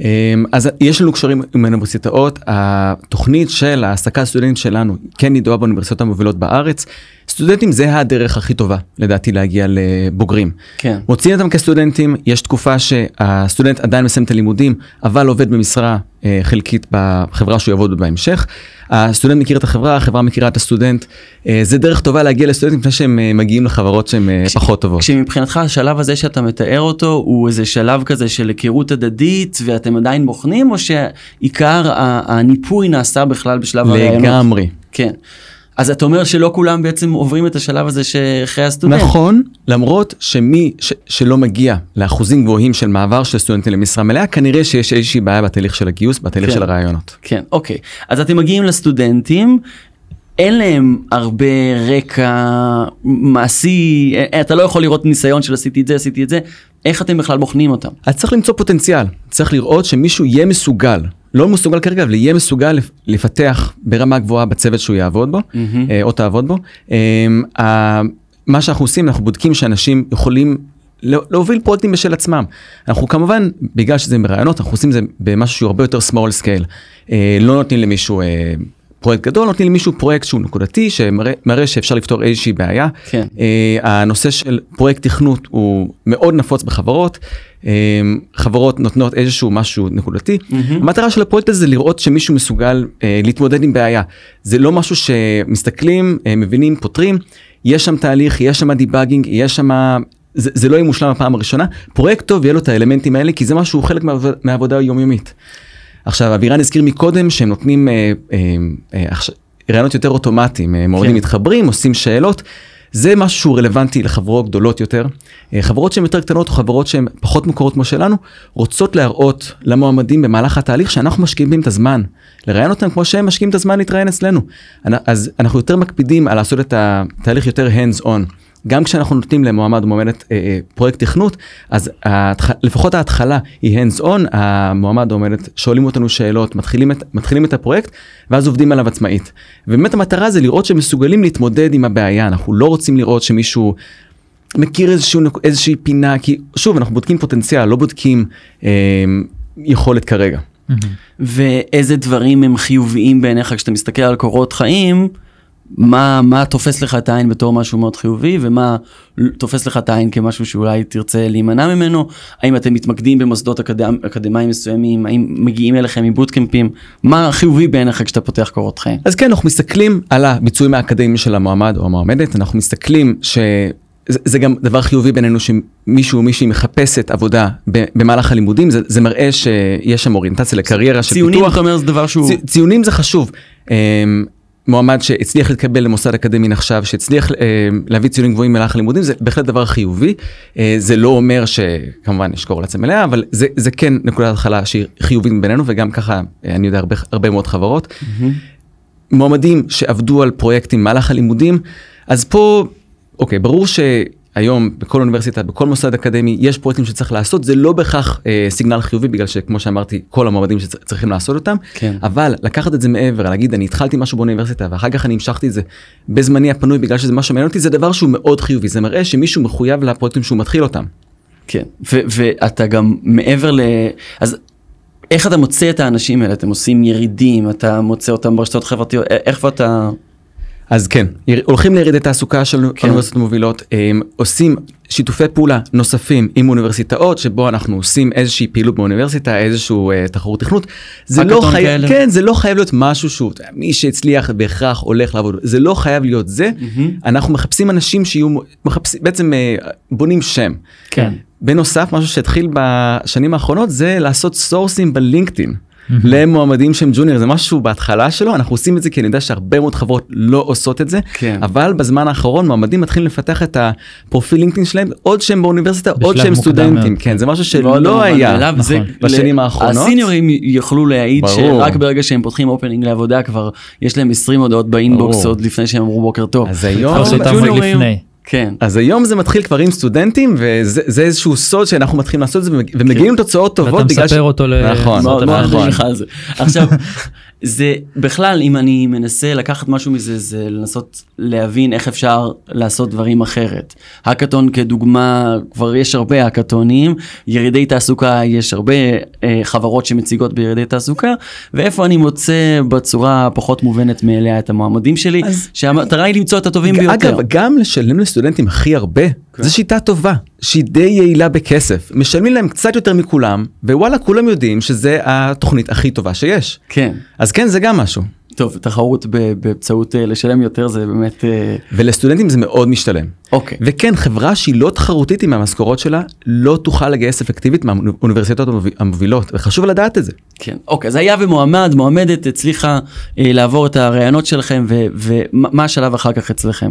אמ, אז יש לנו קשרים עם האוניברסיטאות, התוכנית של העסקת סטודנטים שלנו כן ידועה באוניברסיטאות המובילות בארץ. סטודנטים זה הדרך הכי טובה לדעתי להגיע לבוגרים. כן. מוציאים אותם כסטודנטים, יש תקופה שהסטודנט עדיין מסיים את הלימודים, אבל עובד במשרה חלקית בחברה שהוא יעבוד בה בהמשך. הסטודנט מכיר את החברה, החברה מכירה את הסטודנט. אה, זה דרך טובה להגיע לסטודנטים לפני שהם אה, מגיעים לחברות שהן אה, כש- פחות טובות. כשמבחינתך השלב הזה שאתה מתאר אותו הוא איזה שלב כזה של היכרות הדדית ואתם עדיין בוחנים או שעיקר הניפוי נעשה בכלל בשלב הראיונות? לגמרי. כן. אז אתה אומר שלא כולם בעצם עוברים את השלב הזה שאחרי הסטודנט. נכון, למרות שמי ש, שלא מגיע לאחוזים גבוהים של מעבר של סטודנטים למשרה מלאה, כנראה שיש איזושהי בעיה בתהליך של הגיוס, בתהליך כן. של הראיונות. כן, אוקיי. אז אתם מגיעים לסטודנטים, אין להם הרבה רקע מעשי, אה, אתה לא יכול לראות ניסיון של עשיתי את זה, עשיתי את זה, איך אתם בכלל בוחנים אותם? אז צריך למצוא פוטנציאל, צריך לראות שמישהו יהיה מסוגל, לא מסוגל כרגע, אבל יהיה מסוגל לפ- לפתח ברמה גבוהה בצוות שהוא יעבוד בו, אה, או תעבוד בו. ה- מה שאנחנו עושים, אנחנו בודקים שאנשים יכולים לה- להוביל פרויקטים בשל עצמם. אנחנו כמובן, בגלל שזה ברעיונות, אנחנו עושים את זה במשהו שהוא הרבה יותר small scale. אה, לא נותנים למישהו אה, פרויקט גדול, נותנים למישהו פרויקט שהוא נקודתי, שמראה מראה שאפשר לפתור איזושהי בעיה. כן. הנושא של פרויקט תכנות הוא מאוד נפוץ בחברות. אה, חברות נותנות איזשהו משהו נקודתי. המטרה של הפרויקט הזה זה לראות שמישהו מסוגל אה, להתמודד עם בעיה. זה לא משהו שמסתכלים, אה, מבינים, פותרים. יש שם תהליך, יש שם דיבאגינג, יש שם... זה, זה לא יהיה מושלם הפעם הראשונה. פרויקט טוב יהיה לו את האלמנטים האלה, כי זה משהו חלק מהעבודה, מהעבודה היומיומית. עכשיו, אבירן הזכיר מקודם שהם נותנים אה, אה, אה, רעיונות יותר אוטומטיים, אה, מורדים כן. מתחברים, עושים שאלות. זה משהו שהוא רלוונטי לחברות גדולות יותר. אה, חברות שהן יותר קטנות או חברות שהן פחות מוכרות כמו שלנו, רוצות להראות למועמדים במהלך התהליך שאנחנו משקיעים בהם את הזמן. לראיין אותם כמו שהם משקיעים את הזמן להתראיין אצלנו. אז אנחנו יותר מקפידים על לעשות את התהליך יותר hands on. גם כשאנחנו נותנים למועמד או מועמדת אה, אה, פרויקט תכנות, אז ההתח... לפחות ההתחלה היא hands on, המועמד או מועמדת שואלים אותנו שאלות, מתחילים את, מתחילים את הפרויקט, ואז עובדים עליו עצמאית. ובאמת המטרה זה לראות שהם מסוגלים להתמודד עם הבעיה, אנחנו לא רוצים לראות שמישהו מכיר איזשהו, נק- איזושהי פינה, כי שוב, אנחנו בודקים פוטנציאל, לא בודקים אה, יכולת כרגע. ואיזה דברים הם חיוביים בעיניך כשאתה מסתכל על קורות חיים, מה, מה תופס לך את העין בתור משהו מאוד חיובי ומה תופס לך את העין כמשהו שאולי תרצה להימנע ממנו, האם אתם מתמקדים במוסדות אקדמ, אקדמיים מסוימים, האם מגיעים אליכם מבוטקמפים, מה חיובי בעיניך כשאתה פותח קורות חיים? אז כן, אנחנו מסתכלים על הביצועים האקדמיים של המועמד או המועמדת, אנחנו מסתכלים ש... זה, זה גם דבר חיובי בינינו שמישהו או מישהי מחפשת עבודה במהלך הלימודים, זה, זה מראה שיש שם אוריינטציה לקריירה של ציונים פיתוח. אתה אומר זה דבר שהוא, צי, ציונים זה חשוב. מועמד שהצליח להתקבל למוסד אקדמי נחשב, שהצליח אמ, להביא ציונים גבוהים במהלך הלימודים, זה בהחלט דבר חיובי. אה, זה לא אומר שכמובן יש קורלציה מלאה, אבל זה, זה כן נקודת התחלה שהיא חיובית בינינו, וגם ככה אה, אני יודע הרבה, הרבה מאוד חברות. מועמדים שעבדו על פרויקטים במהלך הלימודים, אז פה, אוקיי, ברור שהיום בכל אוניברסיטה, בכל מוסד אקדמי, יש פרויקטים שצריך לעשות, זה לא בהכרח אה, סיגנל חיובי, בגלל שכמו שאמרתי, כל המועמדים שצריכים לעשות אותם, כן. אבל לקחת את זה מעבר, להגיד, אני התחלתי משהו באוניברסיטה, ואחר כך אני המשכתי את זה בזמני הפנוי, בגלל שזה משהו מעניין אותי, זה דבר שהוא מאוד חיובי, זה מראה שמישהו מחויב לפרויקטים שהוא מתחיל אותם. כן, ו- ואתה גם מעבר ל... אז איך אתה מוצא את האנשים האלה? אתם עושים ירידים, אתה מוצא אותם ברשתות חברתיות, איך ואתה... אז כן, הולכים לירידי תעסוקה של כן. אוניברסיטות מובילות, הם עושים שיתופי פעולה נוספים עם אוניברסיטאות, שבו אנחנו עושים איזושהי פעילות באוניברסיטה, איזשהו אה, תחרות תכנות. זה לא כאלה. כן, זה לא חייב להיות משהו שהוא, מי שהצליח בהכרח הולך לעבוד, זה לא חייב להיות זה. אנחנו מחפשים אנשים שיהיו, מחפשים, בעצם אה, בונים שם. כן. בנוסף, משהו שהתחיל בשנים האחרונות זה לעשות sourcing בלינקדאין. למועמדים שהם ג'וניור זה משהו בהתחלה שלו אנחנו עושים את זה כי אני יודע שהרבה מאוד חברות לא עושות את זה כן. אבל בזמן האחרון מועמדים מתחילים לפתח את הפרופיל לינקדאין שלהם עוד שהם באוניברסיטה עוד שהם מוקדם סטודנטים מאוד. כן זה משהו שלא מובן היה נכון. בשנים ל- האחרונות. הסיניורים יוכלו להעיד ברור. שרק ברגע שהם פותחים opening לעבודה כבר יש להם 20 הודעות באינבוקס ברור. עוד לפני שהם אמרו בוקר טוב. אז היום ג'וניורים-. כן. אז היום זה מתחיל כבר עם סטודנטים וזה זה איזשהו סוד שאנחנו מתחילים לעשות את זה ומג- ומגיעים לתוצאות טובות ואתה מספר אותו ל... נכון, מאוד נכון. זה. עכשיו, זה בכלל, אם אני מנסה לקחת משהו מזה, זה לנסות להבין איך אפשר לעשות דברים אחרת. האקתון כדוגמה, כבר יש הרבה האקתונים, ירידי תעסוקה, יש הרבה אה, חברות שמציגות בירידי תעסוקה, ואיפה אני מוצא בצורה הפחות מובנת מאליה את המועמדים שלי, אז- שהמטרה היא למצוא את הטובים ביותר. אגב גם לשלם לסטודנטים הכי הרבה זו שיטה טובה שהיא די יעילה בכסף משלמים להם קצת יותר מכולם ווואלה כולם יודעים שזה התוכנית הכי טובה שיש כן. אז כן זה גם משהו טוב, תחרות באמצעות אה, לשלם יותר זה באמת... אה, ולסטודנטים זה מאוד משתלם אוקיי. וכן חברה שהיא לא תחרותית עם המשכורות שלה לא תוכל לגייס אפקטיבית מהאוניברסיטאות המוביל- המובילות וחשוב לדעת את זה. כן, אוקיי, אז היה ומועמד, מועמדת הצליחה אה, לעבור את הראיונות שלכם, ומה השלב אחר כך אצלכם?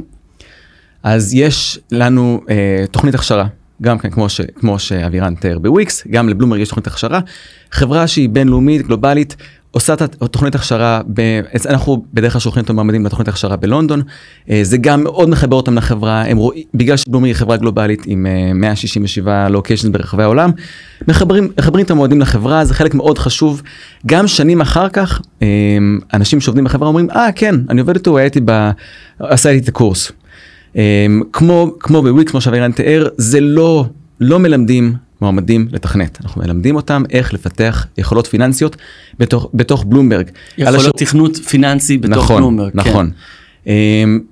אז יש לנו אה, תוכנית הכשרה, גם כן כמו, ש, כמו שאבירן תיאר בוויקס, גם לבלומברג יש תוכנית הכשרה. חברה שהיא בינלאומית, גלובלית, עושה את התוכנית הכשרה, ב, אנחנו בדרך כלל שולחים את המועמדים לתוכנית הכשרה בלונדון, אה, זה גם מאוד מחבר אותם לחברה, הם רואים, בגלל שבלומברג היא חברה גלובלית עם אה, 167 לוקיישנס ברחבי העולם, מחברים, מחברים את המועמדים לחברה, זה חלק מאוד חשוב. גם שנים אחר כך, אה, אנשים שעובדים בחברה אומרים, אה כן, אני עובד איתו, איתי, ב... עשה איתי את הקורס. Um, כמו כמו בוויקס כמו שאבירן תיאר זה לא לא מלמדים מועמדים לתכנת אנחנו מלמדים אותם איך לפתח יכולות פיננסיות בתוך בתוך בלומברג. על יכול הש- להיות תכנות פיננסי בתוך נכון, בלומברג. כן. נכון. Um,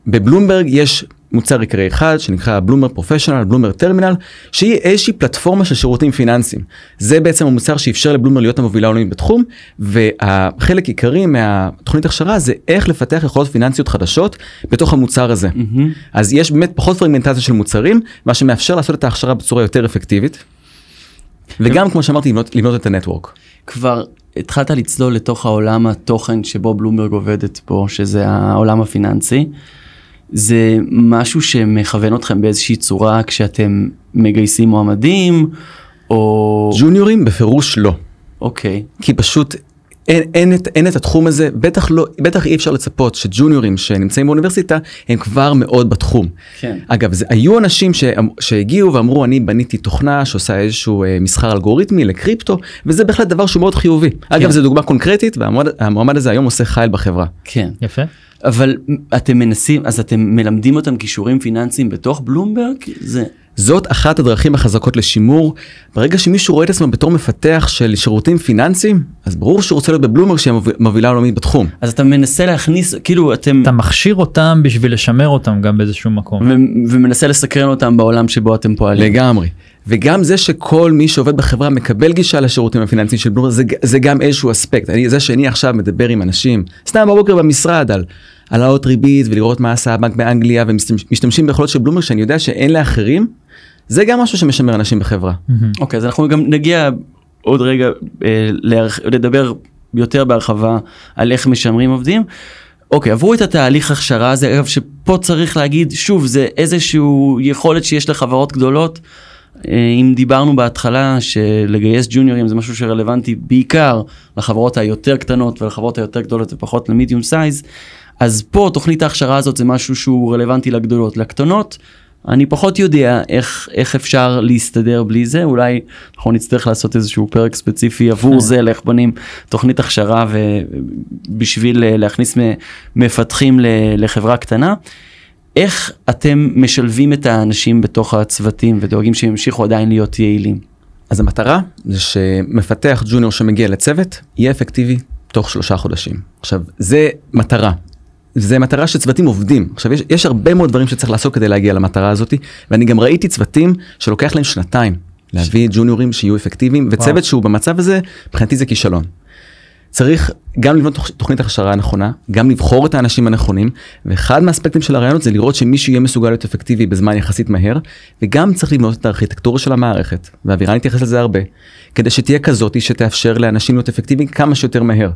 בבלומברג יש מוצר עיקרי אחד שנקרא בלומברג פרופשיונל בלומברג טרמינל שהיא איזושהי פלטפורמה של שירותים פיננסיים. זה בעצם המוצר שאפשר לבלומברג להיות המובילה העולמית בתחום והחלק עיקרי מהתוכנית הכשרה זה איך לפתח יכולות פיננסיות חדשות בתוך המוצר הזה. מהמם. אז יש באמת פחות פרגמנטציה של מוצרים מה שמאפשר לעשות את ההכשרה בצורה יותר אפקטיבית. וגם כמו שאמרתי לבנות, לבנות את הנטוורק. כבר התחלת לצלול לתוך העולם התוכן שבו בלומברג עובדת בו, שזה העולם הפיננסי. זה משהו שמכוון אתכם באיזושהי צורה כשאתם מגייסים מועמדים, או... ג'וניורים בפירוש לא. אוקיי. כי פשוט אין, אין, את, אין את התחום הזה בטח לא בטח אי אפשר לצפות שג'וניורים שנמצאים באוניברסיטה הם כבר מאוד בתחום. כן. אגב זה היו אנשים ש, שהגיעו ואמרו אני בניתי תוכנה שעושה איזשהו אה, מסחר אלגוריתמי לקריפטו וזה בהחלט דבר שהוא מאוד חיובי. אגב זו דוגמה קונקרטית והמועמד הזה היום עושה חייל בחברה. כן. יפה. אבל אתם מנסים, אז אתם מלמדים אותם כישורים פיננסיים בתוך בלומברג? זה... זאת אחת הדרכים החזקות לשימור. ברגע שמישהו רואה את עצמו בתור מפתח של שירותים פיננסיים אז ברור שהוא רוצה להיות בבלומברג שהיא המוביל- מובילה עולמית בתחום. אז אתה מנסה להכניס, כאילו אתם... אתה מכשיר אותם בשביל לשמר אותם גם באיזשהו מקום. ו- ומנסה לסקרן אותם בעולם שבו אתם פועלים. לגמרי. וגם זה שכל מי שעובד בחברה מקבל גישה לשירותים הפיננסיים של בלומברג זה, זה גם איזשהו אספקט. אני, זה שאני עכשיו מדבר עם אנשים, סתם בבוקר במשרד על העלאות ריבית ולראות מה עשה הבנק באנגליה ומשתמשים ביכולות של בלומברג שאני יודע שאין לאחרים, זה גם משהו שמשמר אנשים בחברה. אוקיי, אז אנחנו גם נגיע עוד רגע אה, להרח... לדבר יותר בהרחבה על איך משמרים עובדים. אוקיי, עברו את התהליך הכשרה הזה, אגב, שפה צריך להגיד, שוב, זה איזשהו יכולת שיש לחברות גדולות. אה, אם דיברנו בהתחלה שלגייס ג'וניורים זה משהו שרלוונטי בעיקר לחברות היותר קטנות ולחברות היותר גדולות ופחות למדיום סייז, אז פה תוכנית ההכשרה הזאת זה משהו שהוא רלוונטי לגדולות. לקטנות, אני פחות יודע איך, איך אפשר להסתדר בלי זה, אולי אנחנו נצטרך לעשות איזשהו פרק ספציפי עבור זה, לאיך בונים תוכנית הכשרה ובשביל אה, להכניס מפתחים לחברה קטנה. איך אתם משלבים את האנשים בתוך הצוותים ודואגים שהם ימשיכו עדיין להיות יעילים? אז המטרה זה שמפתח ג'וניור שמגיע לצוות יהיה אפקטיבי תוך שלושה חודשים. עכשיו זה מטרה. זה מטרה שצוותים עובדים. עכשיו יש, יש הרבה מאוד דברים שצריך לעשות כדי להגיע למטרה הזאת ואני גם ראיתי צוותים שלוקח להם שנתיים להביא ג'וניורים שיהיו אפקטיביים וצוות שהוא במצב הזה מבחינתי זה כישלון. צריך גם לבנות תוכ- תוכנית הכשרה נכונה, גם לבחור את האנשים הנכונים, ואחד מהאספקטים של הרעיונות זה לראות שמישהו יהיה מסוגל להיות אפקטיבי בזמן יחסית מהר, וגם צריך לבנות את הארכיטקטורה של המערכת, ואבירן התייחס לזה הרבה, כדי שתהיה כזאתי שתאפשר לאנשים להיות אפקטיביים כמה שיותר מהר.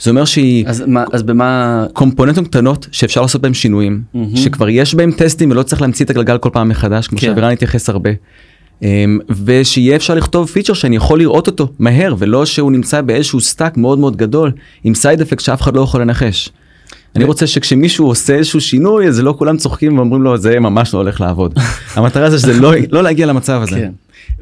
זה אומר שהיא אז מה, אז במה... קומפוננטות קטנות שאפשר לעשות בהם שינויים, מהמם. שכבר יש בהם טסטים ולא צריך להמציא את הגלגל כל פעם מחדש, כמו כן. שאבירן התייחס הרבה. אמ, ושיהיה אפשר לכתוב פיצ'ר שאני יכול לראות אותו מהר ולא שהוא נמצא באיזשהו stack מאוד מאוד גדול עם side effect שאף אחד לא יכול לנחש. אני רוצה שכשמישהו עושה איזשהו שינוי אז לא כולם צוחקים ואומרים לו זה ממש לא הולך לעבוד. [laughs] המטרה זה שזה לא לא להגיע למצב הזה. כן.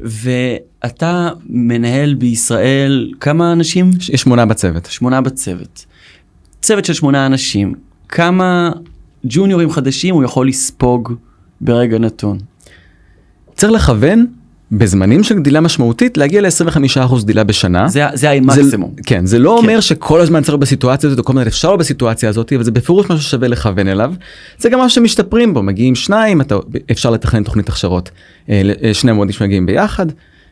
ואתה מנהל בישראל כמה אנשים? יש שמונה בצוות. שמונה בצוות. צוות של שמונה אנשים, כמה ג'וניורים חדשים הוא יכול לספוג ברגע נתון? צריך לכוון בזמנים של גדילה משמעותית להגיע ל-25% גדילה בשנה. זה, זה המקסימום. זה, כן, זה לא אומר שכל הזמן צריך בסיטואציה הזאת, או כל הזמן אפשר בסיטואציה הזאת, אבל זה בפירוש משהו ששווה לכוון אליו. זה גם משהו שמשתפרים בו, מגיעים שניים, אתה, אפשר לתכנן תוכנית הכשרות. אה, אה, שני מועדים שמגיעים ביחד.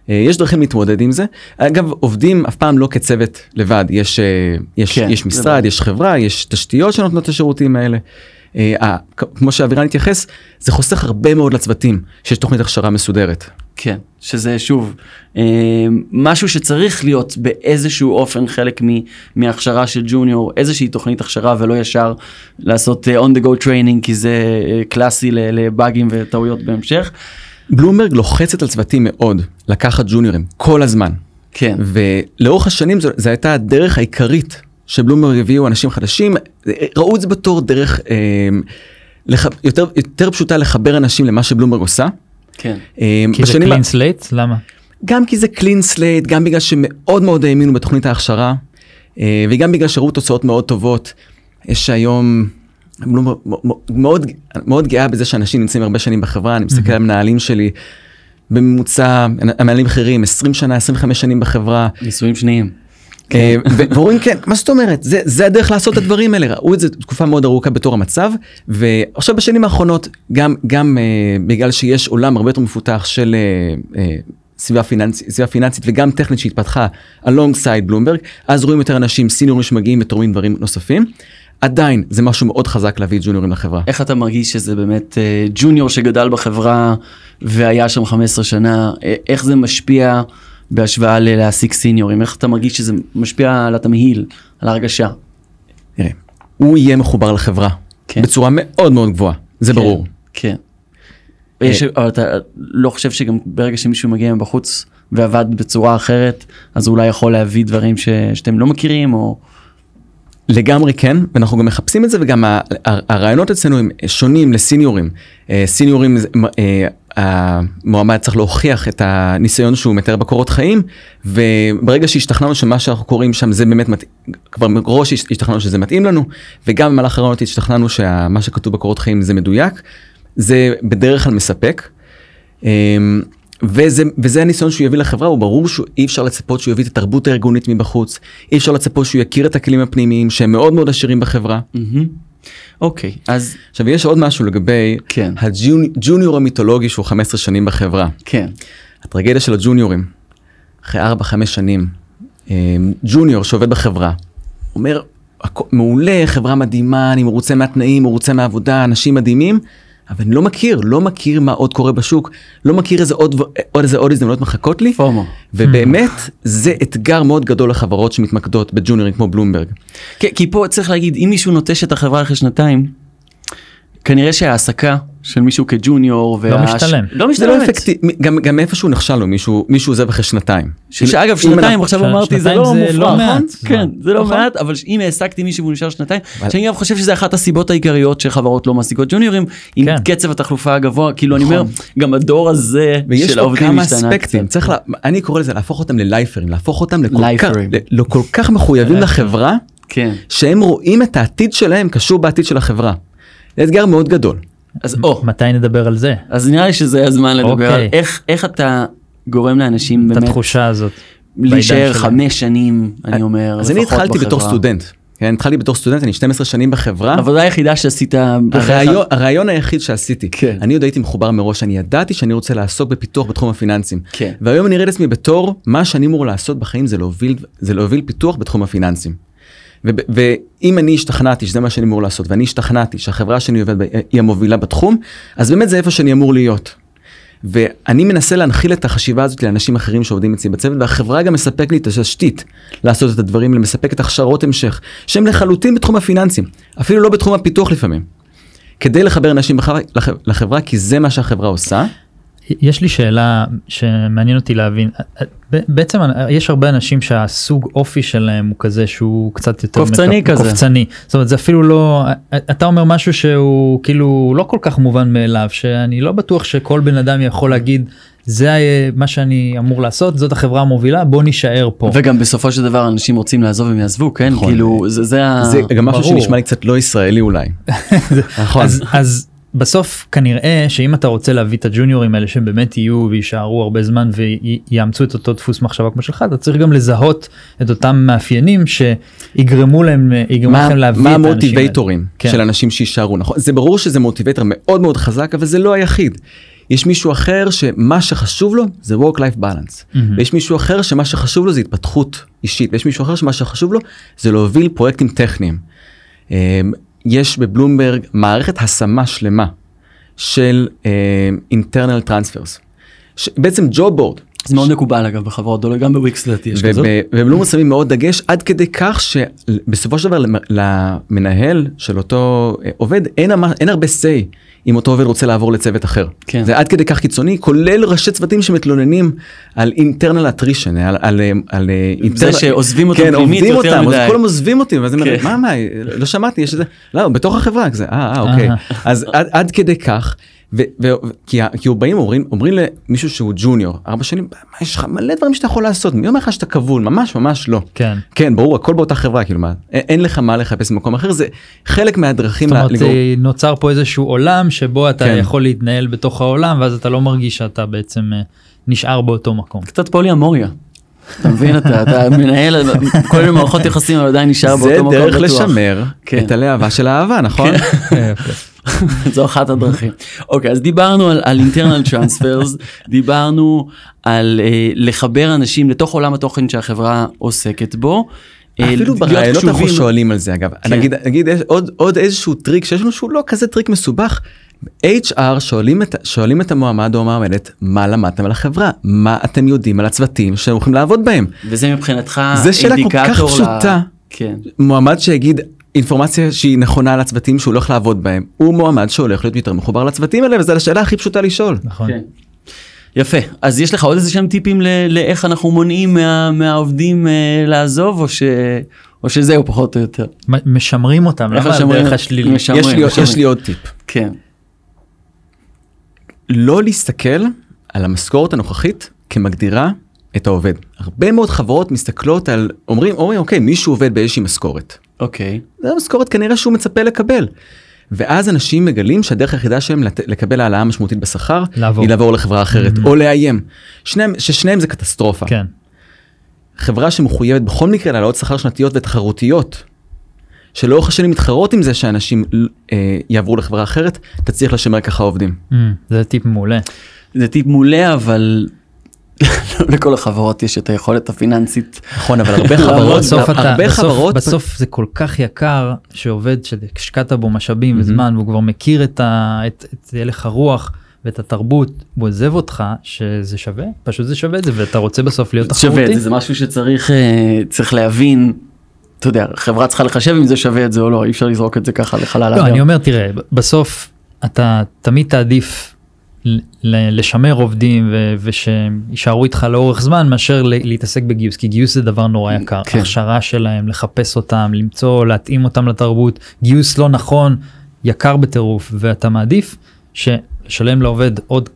אה, יש דרכים להתמודד עם זה. אגב, עובדים אף פעם לא כצוות לבד, יש, יש, כן, יש משרד, ברור. יש חברה, יש תשתיות שנותנות את השירותים האלה. אה, אה, כמו שאבירן התייחס, זה חוסך הרבה מאוד לצוותים שיש תוכנית הכשרה מסודרת. כן, שזה שוב אה, משהו שצריך להיות באיזשהו אופן חלק מ- מהכשרה של ג'וניור, איזושהי תוכנית הכשרה ולא ישר לעשות אה, on the go training כי זה אה, קלאסי לבאגים וטעויות בהמשך. בלומברג לוחצת על צוותים מאוד לקחת ג'וניורים כל הזמן. כן, ולאורך השנים זו, זו הייתה הדרך העיקרית שבלומברג הביאו אנשים חדשים, ראו את זה בתור דרך אה, לח... יותר, יותר פשוטה לחבר אנשים למה שבלומברג עושה. כן. אה, כי זה clean slate? למה? גם כי זה clean slate, גם בגלל שמאוד מאוד האמינו בתוכנית ההכשרה, אה, וגם בגלל שראו תוצאות מאוד טובות. יש היום, בלומברג מאוד, מאוד גאה בזה שאנשים נמצאים הרבה שנים בחברה, אני מסתכל על המנהלים שלי, בממוצע, המנהלים אחרים, 20 שנה, 25 שנים בחברה. ניסויים שניים. אה, ו- ואומרים כן, מה זאת אומרת, זה, זה הדרך לעשות את הדברים האלה, ראו את זה תקופה מאוד ארוכה בתור המצב, ועכשיו בשנים האחרונות, גם, גם אה, בגלל שיש עולם הרבה יותר מפותח של אה, אה, סביבה, פיננסית, סביבה פיננסית וגם טכנית שהתפתחה alongside בלומברג, אז רואים יותר אנשים סיניורים שמגיעים ותורמים דברים נוספים. עדיין זה משהו מאוד חזק להביא ג'וניורים לחברה. איך אתה מרגיש שזה באמת אה, ג'וניור שגדל בחברה והיה שם 15 שנה, אה, איך זה משפיע בהשוואה ל- להעסיק סיניורים, איך אתה מרגיש שזה משפיע על התמהיל, על ההרגשה? תראה, הוא יהיה מחובר לחברה, כן. בצורה מאוד מאוד גבוהה, זה כן, ברור. כן. יש, אבל אתה לא חושב שגם ברגע שמישהו מגיע מבחוץ ועבד בצורה אחרת, אז הוא אולי יכול להביא דברים ש, שאתם לא מכירים, או... לגמרי כן, ואנחנו גם מחפשים את זה, וגם הרעיונות אצלנו הם שונים לסיניורים. אה, סיניורים, אה, המועמד צריך להוכיח את הניסיון שהוא מתאר בקורות חיים, וברגע שהשתכנענו שמה שאנחנו קוראים שם זה באמת מתאים, כבר מראש השתכנענו שזה מתאים לנו, וגם במהלך הרעיונות השתכנענו שמה שכתוב בקורות חיים זה מדויק, זה בדרך כלל מספק. אה, וזה, וזה הניסיון שהוא יביא לחברה, הוא ברור שאי אפשר לצפות שהוא יביא את התרבות הארגונית מבחוץ, אי אפשר לצפות שהוא יכיר את הכלים הפנימיים שהם מאוד מאוד עשירים בחברה. מהמם. אוקיי, אז עכשיו יש עוד משהו לגבי כן. הג'וניור המיתולוגי שהוא 15 שנים בחברה. כן, הטרגדיה של הג'וניורים, אחרי 4-5 שנים, אה, ג'וניור שעובד בחברה, אומר, "הכ- מעולה, חברה מדהימה, אני מרוצה מהתנאים, מרוצה מהעבודה, אנשים מדהימים, אבל אני לא מכיר, לא מכיר מה עוד קורה בשוק, לא מכיר איזה עוד, עוד איזה עוד הזדמנויות מחכות לי, פומו. ובאמת זה אתגר מאוד גדול לחברות שמתמקדות בג'וניורים כמו בלומברג. כן, כי פה צריך להגיד, אם מישהו נוטש את החברה אחרי שנתיים, כנראה שההעסקה של מישהו כג'וניור, לא משתלם. לא זה לא משתלמת. אפקטיבי, גם, גם איפשהו נכשל לו מישהו, מישהו עוזב אחרי שנתיים. שאגב שנתיים אנחנו- עכשיו ש- אמרתי זה לא זה מופרך, לא נכון? מעט כן. זה לא נכון. מעט אבל אם העסקתי מישהו והוא נשאר שנתיים, אבל- שאני גם חושב שזה אחת הסיבות העיקריות שחברות לא מעסיקות ג'וניורים עם כן. קצב התחלופה הגבוה כאילו אני אומר נכון. גם הדור הזה ויש של לו העובדים כמה השתנה. צריך, לה, אני קורא לזה להפוך אותם ללייפרים, להפוך אותם לכל כך מחויבים לחברה, כן שהם רואים את העתיד שלהם קשור בעתיד של החברה. זה אתגר מאוד גדול. אז או מתי נדבר על זה? אז נראה לי שזה הזמן לדבר אוקיי. על איך איך אתה גורם לאנשים את באמת התחושה הזאת. להישאר. חמש שנים אני אומר אז אני התחלתי בתור. סטודנט. כן, התחלתי בתור סטודנט, אני 12 שנים בחברה. העבודה היחידה שעשית הרעיון, הרעיון היחיד שעשיתי, כן. אני עוד הייתי מחובר מראש, אני ידעתי שאני רוצה לעסוק בפיתוח בתחום הפיננסים. כן. והיום אני אראה לעצמי בתור, מה שאני אמור לעשות בחיים זה להוביל, זה להוביל פיתוח בתחום הפיננסים. ואם אני השתכנעתי שזה מה שאני אמור לעשות, ואני השתכנעתי שהחברה שאני עובד בה היא המובילה בתחום, אז באמת זה איפה שאני אמור להיות. ואני מנסה להנחיל את החשיבה הזאת לאנשים אחרים שעובדים אצלי בצוות, והחברה גם מספק לי את התשתית לעשות את הדברים, מספק את הכשרות המשך, שהם לחלוטין בתחום הפיננסים, אפילו לא בתחום הפיתוח לפעמים. כדי לחבר אנשים בחברה, לח- לחברה, כי זה מה שהחברה עושה. יש לי שאלה שמעניין אותי להבין בעצם יש הרבה אנשים שהסוג אופי שלהם הוא כזה שהוא קצת יותר קופצני כזה. קופצני זאת אומרת זה אפילו לא אתה אומר משהו שהוא כאילו לא כל כך מובן מאליו שאני לא בטוח שכל בן אדם יכול להגיד זה ה- מה שאני אמור לעשות זאת החברה המובילה בוא נישאר פה. וגם בסופו של דבר אנשים רוצים לעזוב הם יעזבו כן נכון. כאילו זה זה ה... זה גם משהו ברור. שנשמע לי קצת לא ישראלי אולי. [laughs] נכון. אז, אז בסוף כנראה שאם אתה רוצה להביא את הג'וניורים האלה שהם באמת יהיו ויישארו הרבה זמן ויאמצו את אותו דפוס מחשבה כמו שלך אתה צריך גם לזהות את אותם מאפיינים שיגרמו להם יגרמו מה, לכם להביא מה את. המוטיבייטורים כן. של אנשים שיישארו נכון זה ברור שזה מוטיבייטור מאוד מאוד חזק אבל זה לא היחיד. יש מישהו אחר שמה שחשוב לו זה work life balance מהמם. ויש מישהו אחר שמה שחשוב לו זה התפתחות אישית ויש מישהו אחר שמה שחשוב לו זה להוביל פרויקטים טכניים. יש בבלומברג מערכת השמה שלמה של internal transfers. ש- בעצם job board זה מאוד מקובל אגב בחברות גדולות גם בוויקס לדעתי יש כזאת. ובלומברג שמים מאוד דגש עד כדי כך שבסופו של דבר למ- למנהל של אותו אה, עובד אין, אין הרבה say אם אותו עובד רוצה לעבור לצוות אחר. כן. זה עד כדי כך קיצוני כולל ראשי צוותים שמתלוננים על internal attrition על, על, אה, על אה, זה שעוזבים אותם כן, פנימית יותר אותם, מדי. אז כולם עוזבים אותי ואז כן. מה מה לא שמעתי יש את זה לא בתוך החברה כזה אה אוקיי. אז עד, עד כדי כך. ו- ו- כי, כי הוא באים אומרים אומרים למישהו שהוא ג'וניור ארבע שנים מה יש לך מלא דברים שאתה יכול לעשות מי אומר לך שאתה כבול ממש ממש לא. כן. כן ברור הכל באותה חברה כאילו מה אין, אין לך מה לחפש במקום אחר זה חלק מהדרכים זאת אומרת אה, נוצר פה איזשהו עולם שבו אתה כן. יכול להתנהל בתוך העולם ואז אתה לא מרגיש שאתה בעצם אה, נשאר באותו מקום. קצת פולי אמוריה. אתה מבין אתה אתה מנהל כל מיני מערכות יחסים אבל עדיין נשאר זה באותו מקום דרך בטוח. לשמר כן. את הלהבה של האהבה נכון? [laughs] [laughs] זו אחת הדרכים. אוקיי אז דיברנו על, internal transfers [laughs] דברנו על אה, לחבר אנשים לתוך עולם התוכן שהחברה עוסקת בו. אה, אפילו בראיונות אנחנו שואלים על זה אגב כן. נגיד נגיד יש עוד עוד איזשהו טריק שיש לנו שהוא לא כזה טריק מסובך. HR שואלים את שואלים את המועמד או המועמדת מה למדתם על החברה מה אתם יודעים על הצוותים שהם הולכים לעבוד בהם וזה מבחינתך זה שאלה כל כך אינדיקטור ל- פשוטה. כן. מועמד שיגיד אינפורמציה שהיא נכונה על הצוותים שהוא הולך לעבוד בהם הוא מועמד שהולך להיות יותר מחובר לצוותים האלה וזו השאלה הכי פשוטה לשאול. נכון. כן. יפה אז יש לך עוד איזה שהם טיפים ל- לאיך אנחנו מונעים מה, מהעובדים אה, לעזוב או ש... או שזהו פחות או יותר. משמרים אותם למה משמרים? הדרך השלילית. משמרים, יש לי עוד- משמרים. יש לי עוד טיפ. כן. לא להסתכל על המשכורת הנוכחית כמגדירה את העובד. הרבה מאוד חברות מסתכלות על אומרים אומרים אוקיי מישהו עובד באיזושהי משכורת. אוקיי. זו המשכורת כנראה שהוא מצפה לקבל. ואז אנשים מגלים שהדרך היחידה שלהם לקבל העלאה משמעותית בשכר לעבור. היא לעבור לחברה אחרת או לאיים. שניהם ששניהם זה קטסטרופה. כן. חברה שמחויבת בכל מקרה להעלות שכר שנתיות ותחרותיות. שלאורך השנים מתחרות עם זה שאנשים אה, יעברו לחברה אחרת תצליח לשמר ככה עובדים. Mm, זה טיפ מעולה. זה טיפ מעולה אבל [laughs] לכל החברות יש את היכולת הפיננסית. נכון אבל הרבה חברות בסוף אתה, הרבה בסוף, חברות בסוף זה כל כך יקר שעובד שהשקעת בו משאבים וזמן והוא כבר מכיר את, ה, את, את הלך הרוח ואת התרבות הוא עוזב אותך שזה שווה פשוט זה שווה את זה ואתה רוצה בסוף להיות שווה את תחרותי. זה, זה משהו שצריך אה, צריך להבין. אתה יודע, חברה צריכה לחשב אם זה שווה את זה או לא, אי אפשר לזרוק את זה ככה לחלל לא. אני אומר תראה בסוף אתה תמיד תעדיף לשמר עובדים ו- ושהם יישארו איתך לאורך זמן מאשר להתעסק בגיוס כי גיוס זה דבר נורא יקר כן. הכשרה שלהם לחפש אותם למצוא להתאים אותם לתרבות גיוס לא נכון יקר בטירוף ואתה מעדיף לשלם לעובד עוד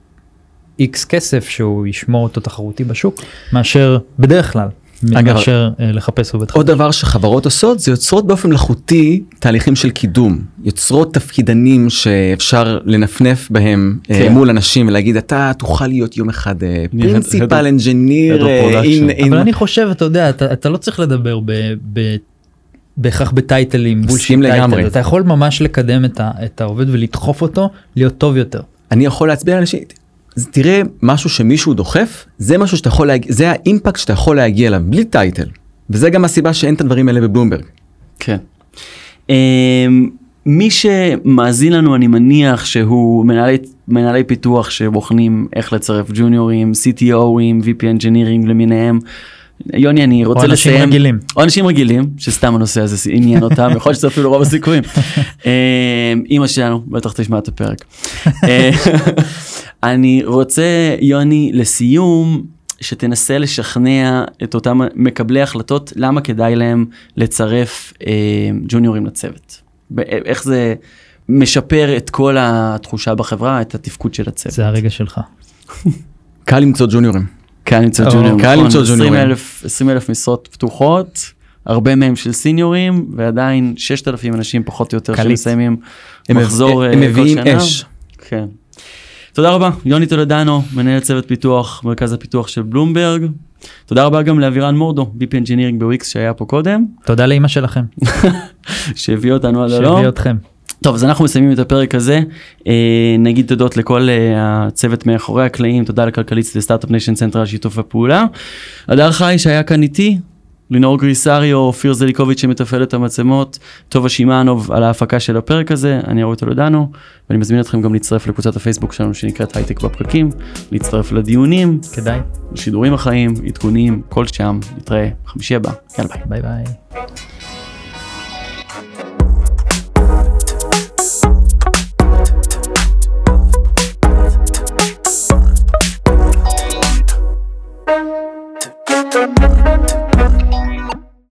איקס כסף שהוא ישמור אותו תחרותי בשוק מאשר בדרך כלל מאשר אה, לחפש עובד עוד דבר שחברות עושות זה יוצרות באופן מלאכותי תהליכים של קידום יוצרות תפקידנים שאפשר לנפנף בהם כן. כן. מול אנשים ולהגיד אתה תוכל להיות יום אחד פרינציפל head אנג'יניר. אבל אני חושב אתה יודע אתה, אתה לא צריך לדבר ב, ב, בהכרח בטייטלים bullshit מסכים לגמרי. title אתה יכול ממש לקדם את, ה, את העובד ולדחוף אותו להיות טוב יותר. אני יכול להצביע על אנשים תראה משהו שמישהו דוחף זה משהו שאתה יכול להגיע זה ה impact שאתה יכול להגיע אליו בלי title וזה גם הסיבה שאין את הדברים האלה בבלומברג. כן. אמ, מי שמאזין לנו, אני מניח שהוא מנהלי, מנהלי פיתוח שבוחנים איך לצרף ג'וניורים, CTO ים, VP Engineering למיניהם. יוני, אני רוצה או אנשים לסיים. רגילים. או אנשים רגילים, שסתם הנושא הזה עניין אותם, יכול להיות שזה אפילו רוב הסיכויים. [laughs] אמ, אימא שלנו בטח תשמע את הפרק. [laughs] אני רוצה, יוני, לסיום, שתנסה לשכנע את אותם מקבלי החלטות, למה כדאי להם לצרף אה, ג'וניורים לצוות. איך זה משפר את כל התחושה בחברה, את התפקוד של הצוות. זה הרגע שלך. [laughs] קל למצוא ג'וניורים. קל למצוא ג'וניורים. קל נכון, למצוא 20 ג'וניורים. אלף- 20 אלף משרות פתוחות, הרבה מהם של סיניורים, ועדיין 6,000 אנשים פחות או יותר. שמסיימים הם מחזור הם אה, כל מביאים שנה. אש. כן. תודה רבה, יוני טולדנו, מנהל צוות פיתוח, מרכז הפיתוח של בלומברג. תודה רבה גם לאבירן מורדו, VP Engineering בוויקס שהיה פה קודם, תודה לאימא שלכם, [laughs] שהביא אותנו עד הלום. שהביא אתכם. טוב, אז אנחנו מסיימים את הפרק הזה. אה, נגיד תודות לכל אה, הצוות מאחורי הקלעים, תודה לכלכליסט ו Start-Up Nation Central על שיתוף הפעולה. הדר חי שהיה כאן איתי, לינור גריסריו, אופיר זליקוביץ' שמתפעל את המצלמות, טובה שמענוב על ההפקה של הפרק הזה, אני אורי טולדנו, ואני מזמין אתכם גם להצטרף לקבוצת הפייסבוק שלנו שנקראת הייטק בפקקים, להצטרף לדיונים, כדאי. שידורים החיים, עדכונים, כל שם, נתראה חמישי הבא, יאללה ביי. ביי ביי.